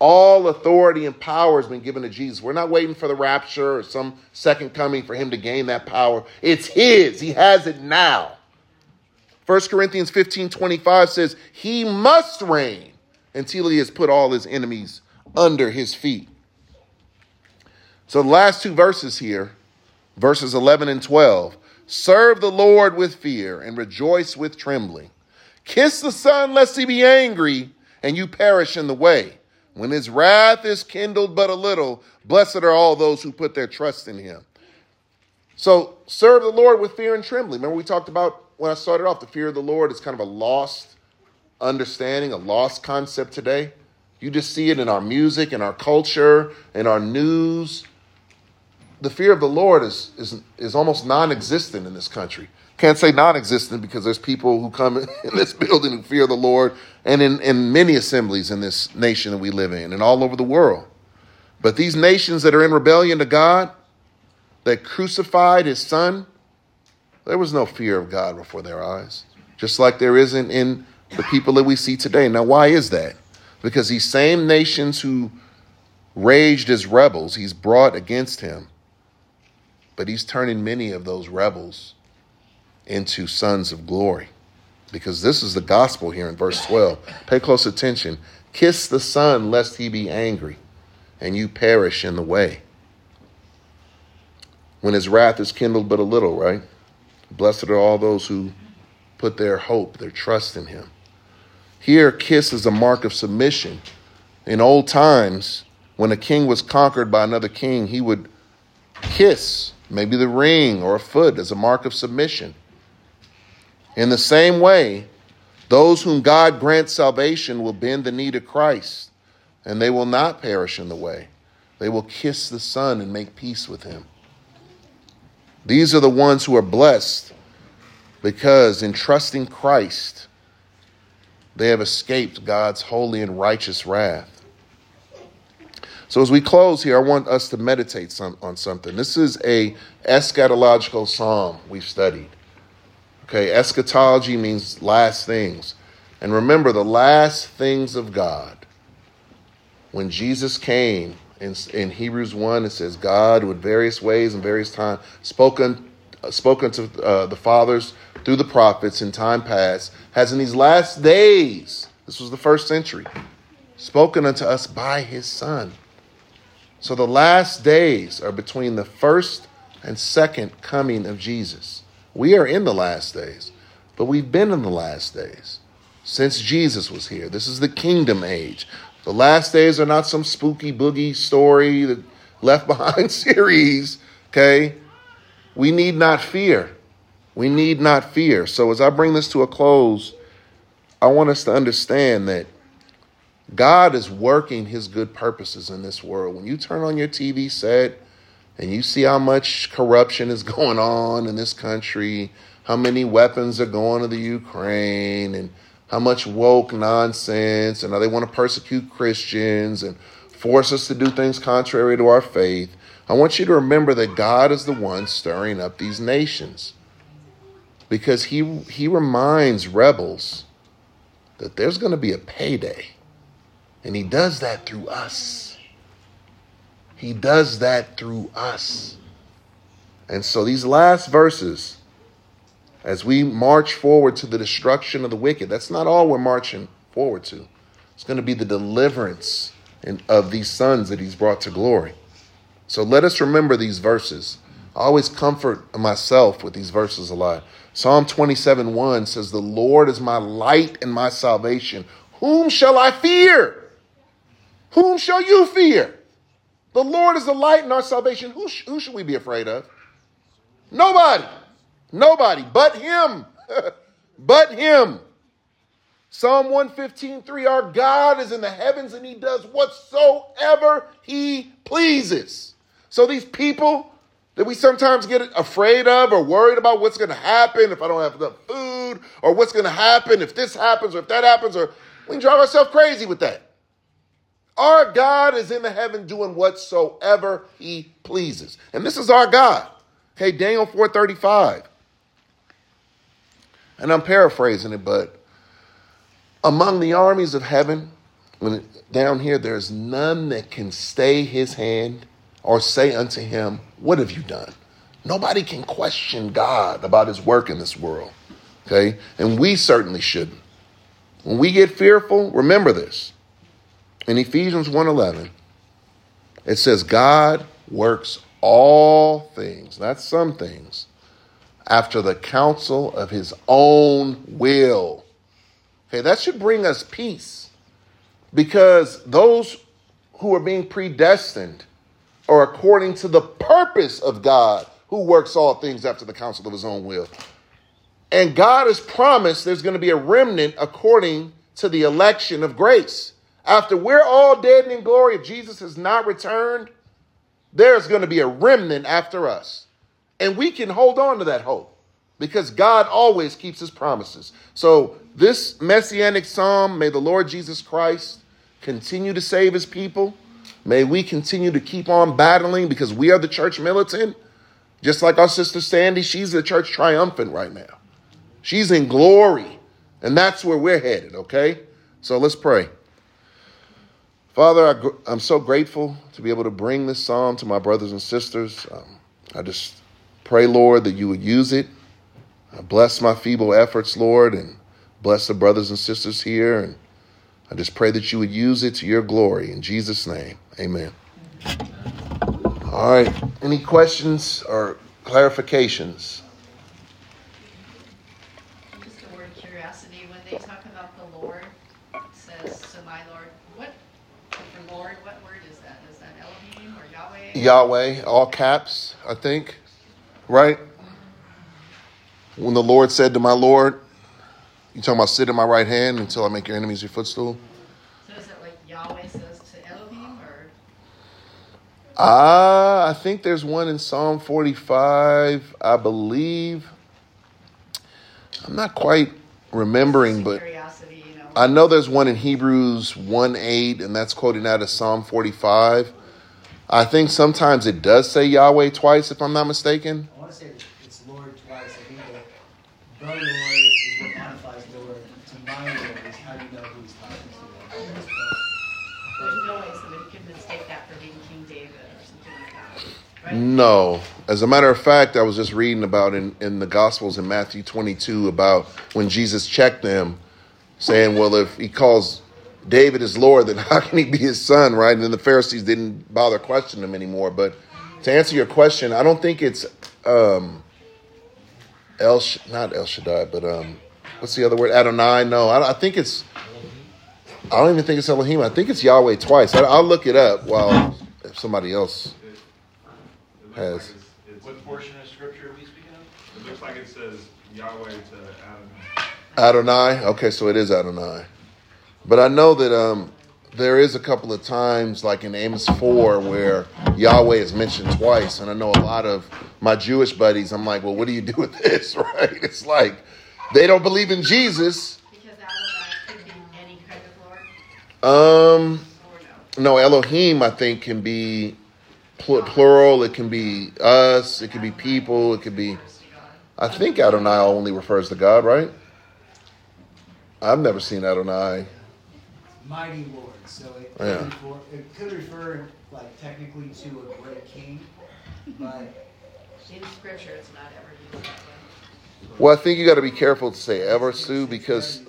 all authority and power has been given to Jesus. We're not waiting for the rapture or some second coming for him to gain that power. It's his. He has it now. 1 Corinthians 15 25 says, He must reign until he has put all his enemies under his feet. So the last two verses here, verses 11 and 12, serve the Lord with fear and rejoice with trembling. Kiss the Son, lest he be angry and you perish in the way. When his wrath is kindled but a little, blessed are all those who put their trust in him. So serve the Lord with fear and trembling. Remember, we talked about when I started off, the fear of the Lord is kind of a lost understanding, a lost concept today. You just see it in our music, in our culture, in our news. The fear of the Lord is, is, is almost non existent in this country. Can't say non existent because there's people who come in this building who fear the Lord and in, in many assemblies in this nation that we live in and all over the world. But these nations that are in rebellion to God, that crucified his son, there was no fear of God before their eyes, just like there isn't in the people that we see today. Now, why is that? Because these same nations who raged as rebels, he's brought against him, but he's turning many of those rebels into sons of glory. Because this is the gospel here in verse 12. Pay close attention. Kiss the Son, lest he be angry, and you perish in the way. When his wrath is kindled but a little, right? Blessed are all those who put their hope, their trust in him. Here, kiss is a mark of submission. In old times, when a king was conquered by another king, he would kiss maybe the ring or a foot as a mark of submission. In the same way, those whom God grants salvation will bend the knee to Christ, and they will not perish in the way. They will kiss the Son and make peace with him. These are the ones who are blessed because in trusting Christ, they have escaped God's holy and righteous wrath. So as we close here, I want us to meditate some, on something. This is a eschatological psalm we've studied. Okay, eschatology means last things. And remember, the last things of God. When Jesus came in, in Hebrews 1, it says, God, with various ways and various times, spoken, spoken to uh, the fathers through the prophets in time past, has in these last days, this was the first century, spoken unto us by his Son. So the last days are between the first and second coming of Jesus. We are in the last days, but we've been in the last days since Jesus was here. This is the kingdom age. The last days are not some spooky boogie story, the left behind series, okay? We need not fear. We need not fear. So as I bring this to a close, I want us to understand that God is working his good purposes in this world. When you turn on your TV set and you see how much corruption is going on in this country, how many weapons are going to the Ukraine, and how much woke nonsense, and how they want to persecute Christians and force us to do things contrary to our faith. I want you to remember that God is the one stirring up these nations. Because he, he reminds rebels that there's going to be a payday. And he does that through us. He does that through us. And so these last verses, as we march forward to the destruction of the wicked, that's not all we're marching forward to. It's going to be the deliverance of these sons that he's brought to glory. So let us remember these verses. I always comfort myself with these verses a lot. Psalm 27 1 says, The Lord is my light and my salvation. Whom shall I fear? Whom shall you fear? The Lord is the light in our salvation. Who, sh- who should we be afraid of? Nobody. Nobody but Him. but Him. Psalm 115, 3 Our God is in the heavens and He does whatsoever He pleases. So these people that we sometimes get afraid of or worried about what's going to happen if I don't have enough food or what's going to happen if this happens or if that happens, or we can drive ourselves crazy with that. Our God is in the heaven doing whatsoever he pleases. And this is our God. Okay, Daniel 4:35. And I'm paraphrasing it, but among the armies of heaven, when it, down here, there's none that can stay his hand or say unto him, What have you done? Nobody can question God about his work in this world. Okay? And we certainly shouldn't. When we get fearful, remember this in Ephesians 1:11 it says God works all things, not some things, after the counsel of his own will. Okay, that should bring us peace because those who are being predestined are according to the purpose of God who works all things after the counsel of his own will. And God has promised there's going to be a remnant according to the election of grace After we're all dead and in glory, if Jesus has not returned, there's going to be a remnant after us. And we can hold on to that hope because God always keeps his promises. So, this messianic psalm, may the Lord Jesus Christ continue to save his people. May we continue to keep on battling because we are the church militant. Just like our sister Sandy, she's the church triumphant right now. She's in glory. And that's where we're headed, okay? So let's pray. Father, I, am so grateful to be able to bring this psalm to my brothers and sisters. Um, I just pray, Lord, that you would use it. I bless my feeble efforts, Lord, and bless the brothers and sisters here. And I just pray that you would use it to your glory. In Jesus' name, amen. All right. Any questions or clarifications? Just a word of curiosity. When they talk about the Lord, it says, "So my Lord." What for Lord? What word is that? Is that Elohim or Yahweh? All caps, I think. Right? When the Lord said to my Lord, you talking about sit at my right hand until I make your enemies your footstool? So is it like Yahweh says to Elohim or Ah, uh, I think there's one in Psalm 45, I believe. I'm not quite remembering, but you know. I know there's one in Hebrews 1 8, and that's quoting out of Psalm 45. I think sometimes it does say Yahweh twice, if I'm not mistaken. I want to say it's Lord twice. I think that the Lord is what modifies the Lord. To my Lord is how do you know who he's talking to. There's no way somebody could mistake that for being King David or something like that, right? No. As a matter of fact, I was just reading about in, in the Gospels in Matthew 22 about when Jesus checked them, saying, well, if he calls David is Lord, then how can he be his son, right? And then the Pharisees didn't bother questioning him anymore. But to answer your question, I don't think it's um, El, not El Shaddai, but um, what's the other word? Adonai? No, I, I, think it's, I don't even think it's Elohim. I think it's Yahweh twice. I, will look it up while if somebody else has. What portion of scripture are we speaking of? It looks like it says Yahweh to Adonai. Adonai? Okay, so it is Adonai. But I know that um, there is a couple of times, like in Amos 4, where Yahweh is mentioned twice. And I know a lot of my Jewish buddies, I'm like, well, what do you do with this, right? It's like they don't believe in Jesus. Because Adonai could be any kind of Lord. Um, no? no, Elohim, I think, can be pl- plural. It can be us. It can be people. It could be. I think Adonai only refers to God, right? I've never seen Adonai mighty Lord. So it could, Yeah. refer, it could refer like technically to a great king, but In scripture, it's not ever used that way. Well, I think you got to be careful to say ever, Sue, because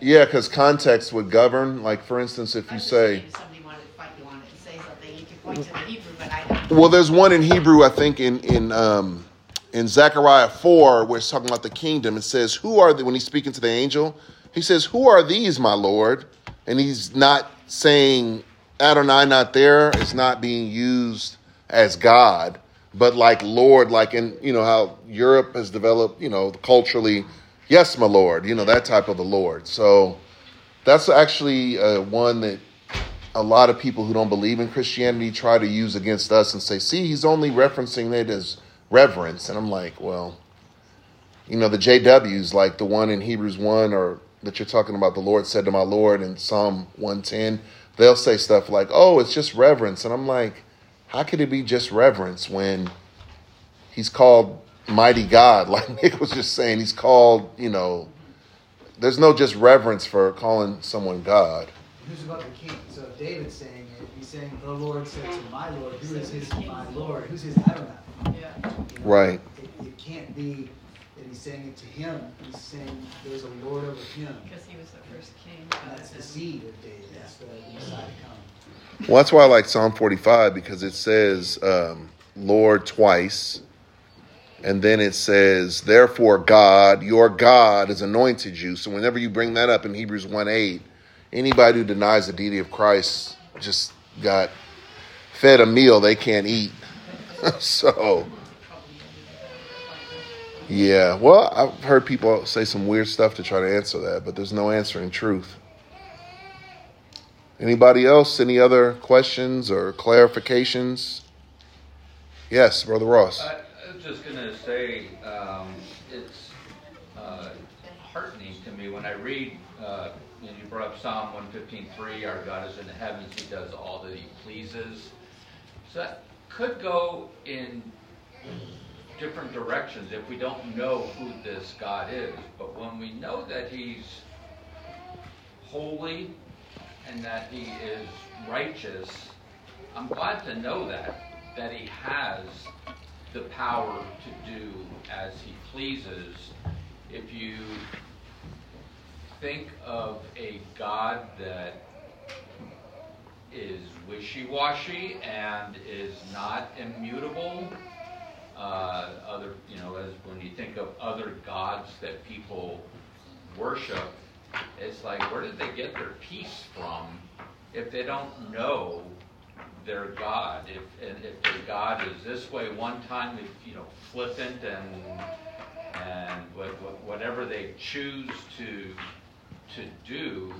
yeah, because context would govern. Like, for instance, if you say, saying if somebody wanted to fight you on it and say something, you could point to the Hebrew, but I don't. well, there's one in Hebrew, I think, in in um, in Zechariah four, where it's talking about the kingdom. It says, "Who are the?" When he's speaking to the angel, he says, "Who are these, my lord?" And he's not saying Adonai not there. It's not being used as God, but like Lord, like in you know how Europe has developed, you know, culturally. Yes, my Lord, you know that type of the Lord. So that's actually uh, one that a lot of people who don't believe in Christianity try to use against us and say, see, he's only referencing it as reverence. And I'm like, well, you know, the JWs, like the one in Hebrews 1 or that you're talking about, the Lord said to my Lord in Psalm 110, they'll say stuff like, oh, it's just reverence. And I'm like, how could it be just reverence when he's called mighty God? Like Nick was just saying, he's called, you know, there's no just reverence for calling someone God. who's about the king? So if David's saying it, he's saying the Lord said to my Lord, who is his my Lord? Who's his Adonai? Yeah. You know, Right. It, it can't be that he's saying it to him. He's saying there's a Lord over him. Because he was the first king. And that's the seed of David. That's the Messiah to come. Well, that's why I like Psalm 45 because it says um, Lord twice. And then it says, therefore, God, your God, has anointed you. So whenever you bring that up in Hebrews 1 8, anybody who denies the deity of Christ just got fed a meal they can't eat. so, yeah. Well, I've heard people say some weird stuff to try to answer that, but there's no answer in truth. Anybody else? Any other questions or clarifications? Yes, Brother Ross. I, I was just going to say um, it's uh, heartening to me when I read, uh, you, you brought up Psalm 115.3, our God is in the heavens, he does all that he pleases. So that could go in different directions if we don't know who this God is. But when we know that he's holy and that he is righteous, I'm glad to know that that he has the power to do as he pleases. If you think of a God that is wishy-washy and is not immutable, uh, other, you know, as when you think of other gods that people worship, it's like, where did they get their peace from if they don't know their God. If and if their God is this way one time, if you know flippant and and whatever they choose to to do,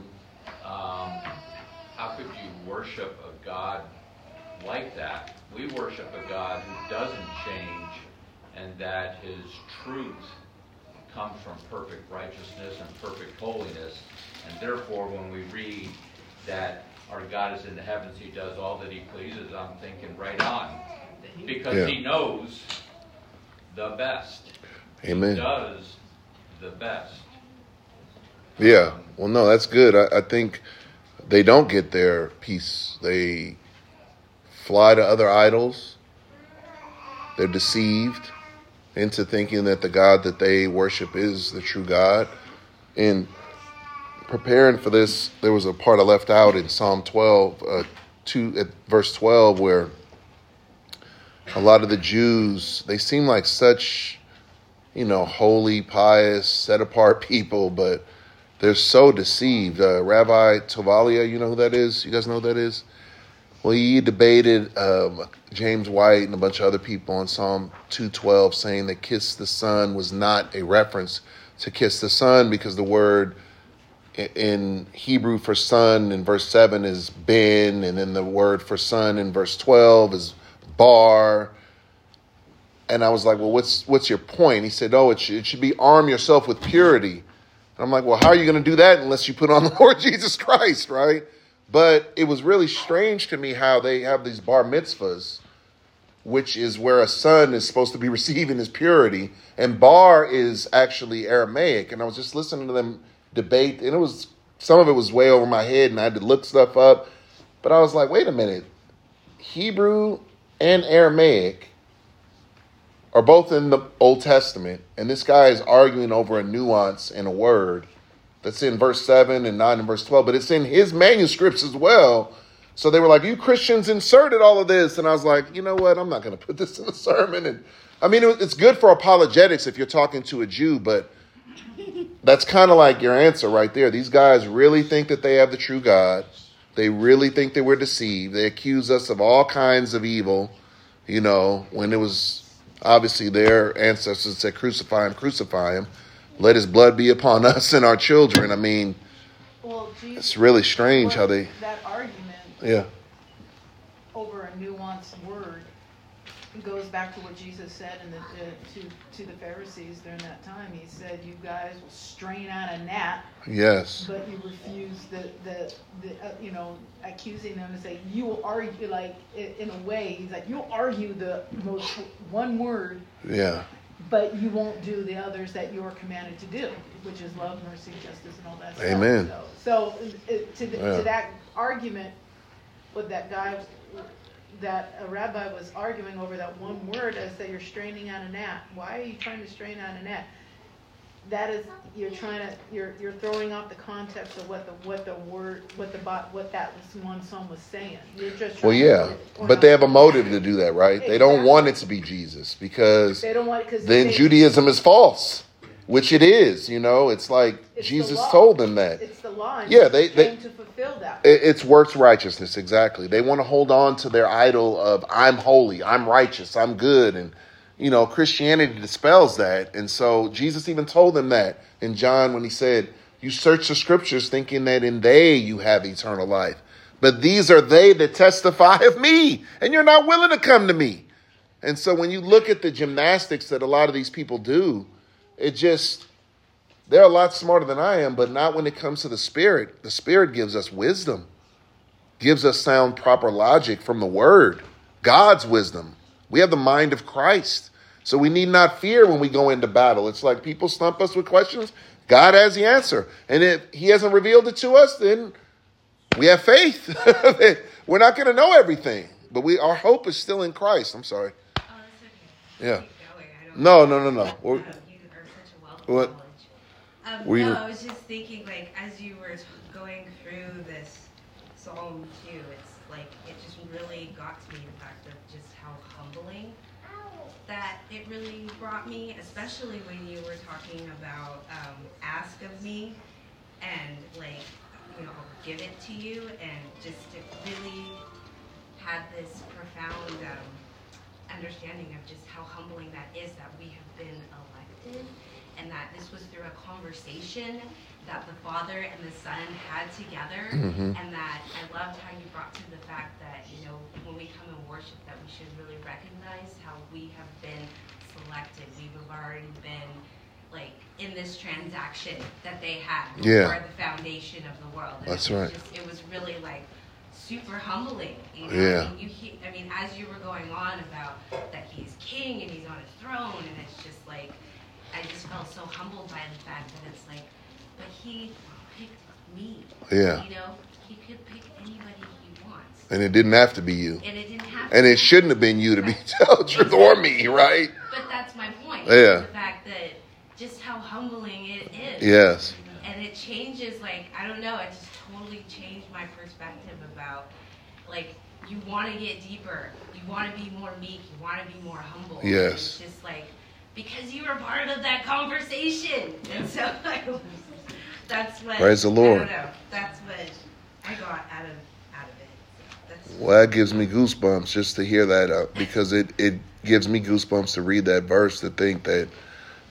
um, how could you worship a God like that? We worship a God who doesn't change, and that His truth comes from perfect righteousness and perfect holiness. And therefore, when we read that our God is in the heavens, He does all that He pleases, I'm thinking right on. Because yeah. He knows the best. Amen. He does the best. Yeah. Well, no, that's good. I, I think they don't get their peace. They fly to other idols. They're deceived into thinking that the God that they worship is the true God. And preparing for this, there was a part I left out in Psalm 12, uh, two, at verse 12, where a lot of the Jews, they seem like such, you know, holy, pious, set apart people, but they're so deceived. Uh, Rabbi Tovalia, you know who that is? You guys know who that is? Well, he debated um, James White and a bunch of other people on Psalm 212, saying that kiss the son was not a reference to kiss the son because the word in Hebrew for son in verse 7 is ben, and then the word for son in verse 12 is bar. And I was like, well, what's, what's your point? He said, oh, it should, it should be arm yourself with purity. And I'm like, well, how are you going to do that unless you put on the Lord Jesus Christ, right? But it was really strange to me how they have these bar mitzvahs, which is where a son is supposed to be receiving his purity. And bar is actually Aramaic. And I was just listening to them debate, and it was some of it was way over my head, and I had to look stuff up. But I was like, wait a minute, Hebrew and Aramaic are both in the Old Testament, and this guy is arguing over a nuance in a word that's in verse 7 and 9 and verse 12, but it's in his manuscripts as well. So they were like, You Christians inserted all of this. And I was like, You know what? I'm not going to put this in a sermon. And I mean, it's good for apologetics if you're talking to a Jew, but that's kind of like your answer right there. These guys really think that they have the true God. They really think that we're deceived. They accuse us of all kinds of evil, you know, when it was obviously their ancestors said, crucify him, crucify him. Let his blood be upon us and our children. I mean, well, Jesus, it's really strange how they. That argument. Yeah. Over a nuanced word goes back to what Jesus said in the, uh, to to the Pharisees during that time. He said, "You guys will strain out a gnat." Yes. But you refuse the the, the uh, you know accusing them and say you will argue like in a way. He's like you'll argue the most one word. Yeah. But you won't do the others that you are commanded to do, which is love, mercy, justice, and all that. Amen. Stuff. So, so to, the, yeah. to that argument with that guy that a rabbi was arguing over that one word as that you're straining out a gnat. Why are you trying to strain out a gnat? That is, you're trying to, you're, you're throwing off the context of what the, what the word, what the, what that one song was saying. You're just well, yeah, but they have a motive to do that, right? Exactly. They don't want it to be Jesus because they don't want it because then Judaism is false which it is. You know, it's like it's Jesus told them that. It's the law. Yeah, they, they to fulfill that. It's works righteousness exactly. They want to hold on to their idol of I'm holy, I'm righteous, I'm good, and you know Christianity dispels that. And so Jesus even told them that in John when he said, "You search the scriptures, thinking that in they you have eternal life." But these are they that testify of me, and you're not willing to come to me. And so when you look at the gymnastics that a lot of these people do, it just, they're a lot smarter than I am, but not when it comes to the Spirit. The Spirit gives us wisdom, gives us sound, proper logic from the Word, God's wisdom. We have the mind of Christ. So we need not fear when we go into battle. It's like people stump us with questions. God has the answer. And if He hasn't revealed it to us, then we have faith. We're not going to know everything, but we our hope is still in Christ. I'm sorry. Oh, that's okay. Yeah. Keep going. I don't No, no, no, no. We're- you are such a wealth of What? Um, Were no, I was just thinking, like, as you were going through this Psalm 2, it's like, it just really got to me the fact of just how humbling that it really brought me, especially when you were talking about um, ask of me and, like, you know, I'll give it to you, and just it really had this profound um, understanding of just how humbling that is that we have been elected and that this was through a conversation that the Father and the Son had together Mhm. and that I loved how you brought to the fact that, you know, when we come and worship that we should really recognize how we have been selected. We have already been like in this transaction that they had before Yeah. the foundation of the world. And That's it right. Just, it was really like super humbling. You know? Yeah. I mean, you I mean, as you were going on about that he's king and he's on his throne, and it's just like, I just felt so humbled by the fact that it's like, but he picked me. Yeah. You know, he could pick anybody he wants, And it didn't have to be you. and it didn't have. And it shouldn't have been you to be tell the truth or me, right? But that's my point. Yeah. The fact that just how humbling it is. Yes. And it changes, like, I don't know, it just totally changed my perspective about, like, you want to get deeper. You want to be more meek. You want to be more humble. Yes. It's just like, because you were part of that conversation. And so, like, that's what. Praise the I Lord. That's what I got out of out of it. That's, Well, that gives me goosebumps just to hear that uh, because it, it gives me goosebumps to read that verse to think that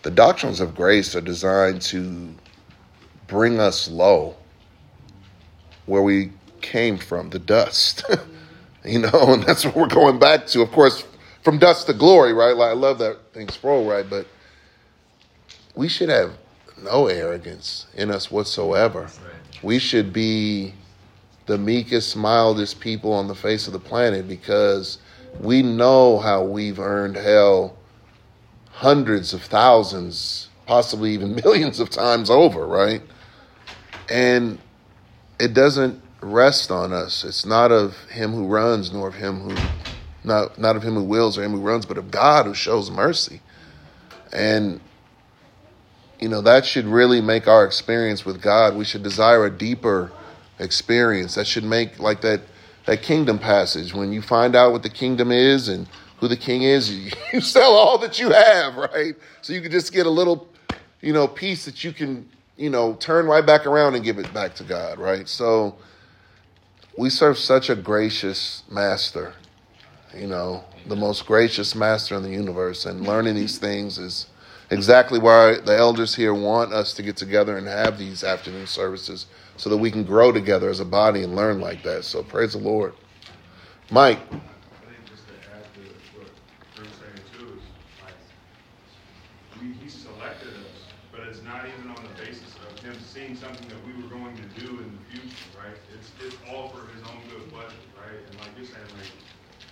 the doctrines of grace are designed to bring us low where we came from, the dust. you know, and that's what we're going back to. Of course, from dust to glory, right? Like I love that thing Sproul, right? But we should have no arrogance in us whatsoever. We should be the meekest, mildest people on the face of the planet because we know how we've earned hell hundreds of thousands, possibly even millions of times over, right? And it doesn't rest on us. It's not of him who runs, nor of him who not not of him who wills or him who runs, but of God who shows mercy. And you know, that should really make our experience with God. We should desire a deeper experience. That should make like that that kingdom passage when you find out what the kingdom is and who the king is, you, you sell all that you have, right? So you can just get a little, you know, piece that you can, you know, turn right back around and give it back to God, right? So we serve such a gracious master, you know, the most gracious master in the universe, and learning these things is exactly why the elders here want us to get together and have these afternoon services so that we can grow together as a body and learn like that. So praise the Lord. Mike, I think just to add to saying too he selected us, but it's not even on the basis of him seeing something that we were going to do in the future, right? It's, all for his own good pleasure, right? And like you're saying, like,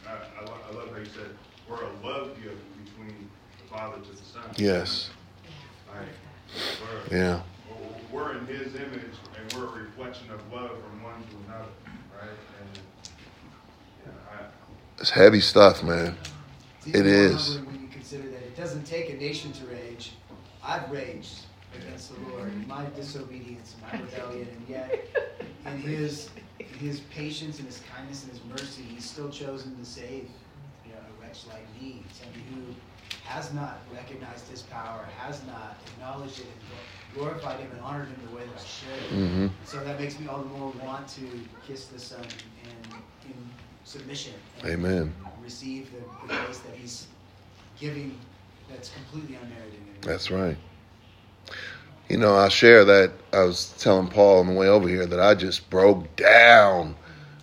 I, love how you said, we're a love gift between the Father to. Yes, Like, we're, yeah, we're in his image and we're a reflection of love from one to another, right? And, yeah, I, it's heavy stuff, man. It's It even more is. humbling When you consider that it doesn't take a nation to rage. I've raged against the Lord in my disobedience, and my rebellion, and yet in His His patience and His kindness and His mercy, He's still chosen to save you know, a wretch like me, somebody who has not recognized His power, has not acknowledged it, and glorified Him and honored Him the way that I should. hmm So that makes me all the more want to kiss the Son in, in submission. and Amen. Receive the, the grace that He's giving that's completely unmerited. That's right. You know, I share that. I was telling Paul on the way over here that I just broke down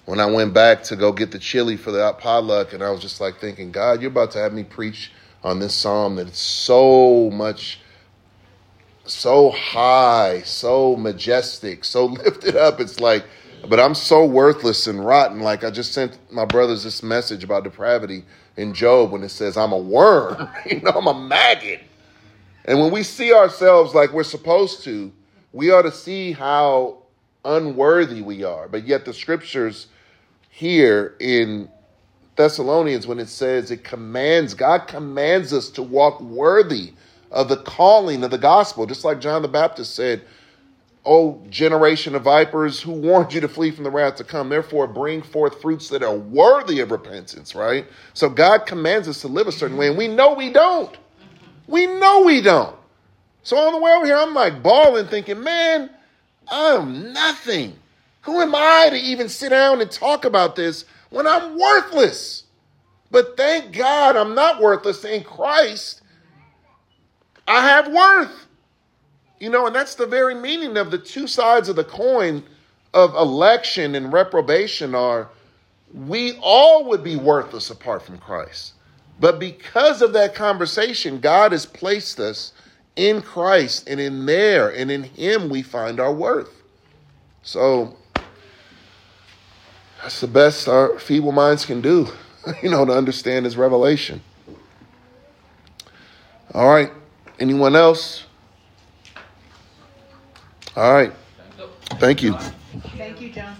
when I went back to go get the chili for the potluck, and I was just like thinking, God, you're about to have me preach on this psalm that it's so much, so high, so majestic, so lifted up. It's like, but I'm so worthless and rotten. Like I just sent my brothers this message about depravity in Job when it says, I'm a worm, you know, I'm a maggot. And when we see ourselves like we're supposed to, we ought to see how unworthy we are. But yet the scriptures here in Thessalonians, when it says it commands, God commands us to walk worthy of the calling of the gospel, just like John the Baptist said, O generation of vipers, who warned you to flee from the wrath to come? Therefore, bring forth fruits that are worthy of repentance, right? So God commands us to live a certain way, and we know we don't. We know we don't. So on the way over here, I'm like bawling, thinking, man, I'm nothing. Who am I to even sit down and talk about this when I'm worthless? But thank God I'm not worthless in Christ. I have worth. You know, and that's the very meaning of the two sides of the coin of election and reprobation are we all would be worthless apart from Christ. But because of that conversation, God has placed us in Christ and in there and in Him we find our worth. So that's the best our feeble minds can do, you know, to understand His revelation. All right. Anyone else? All right. Thank you. Thank you, John.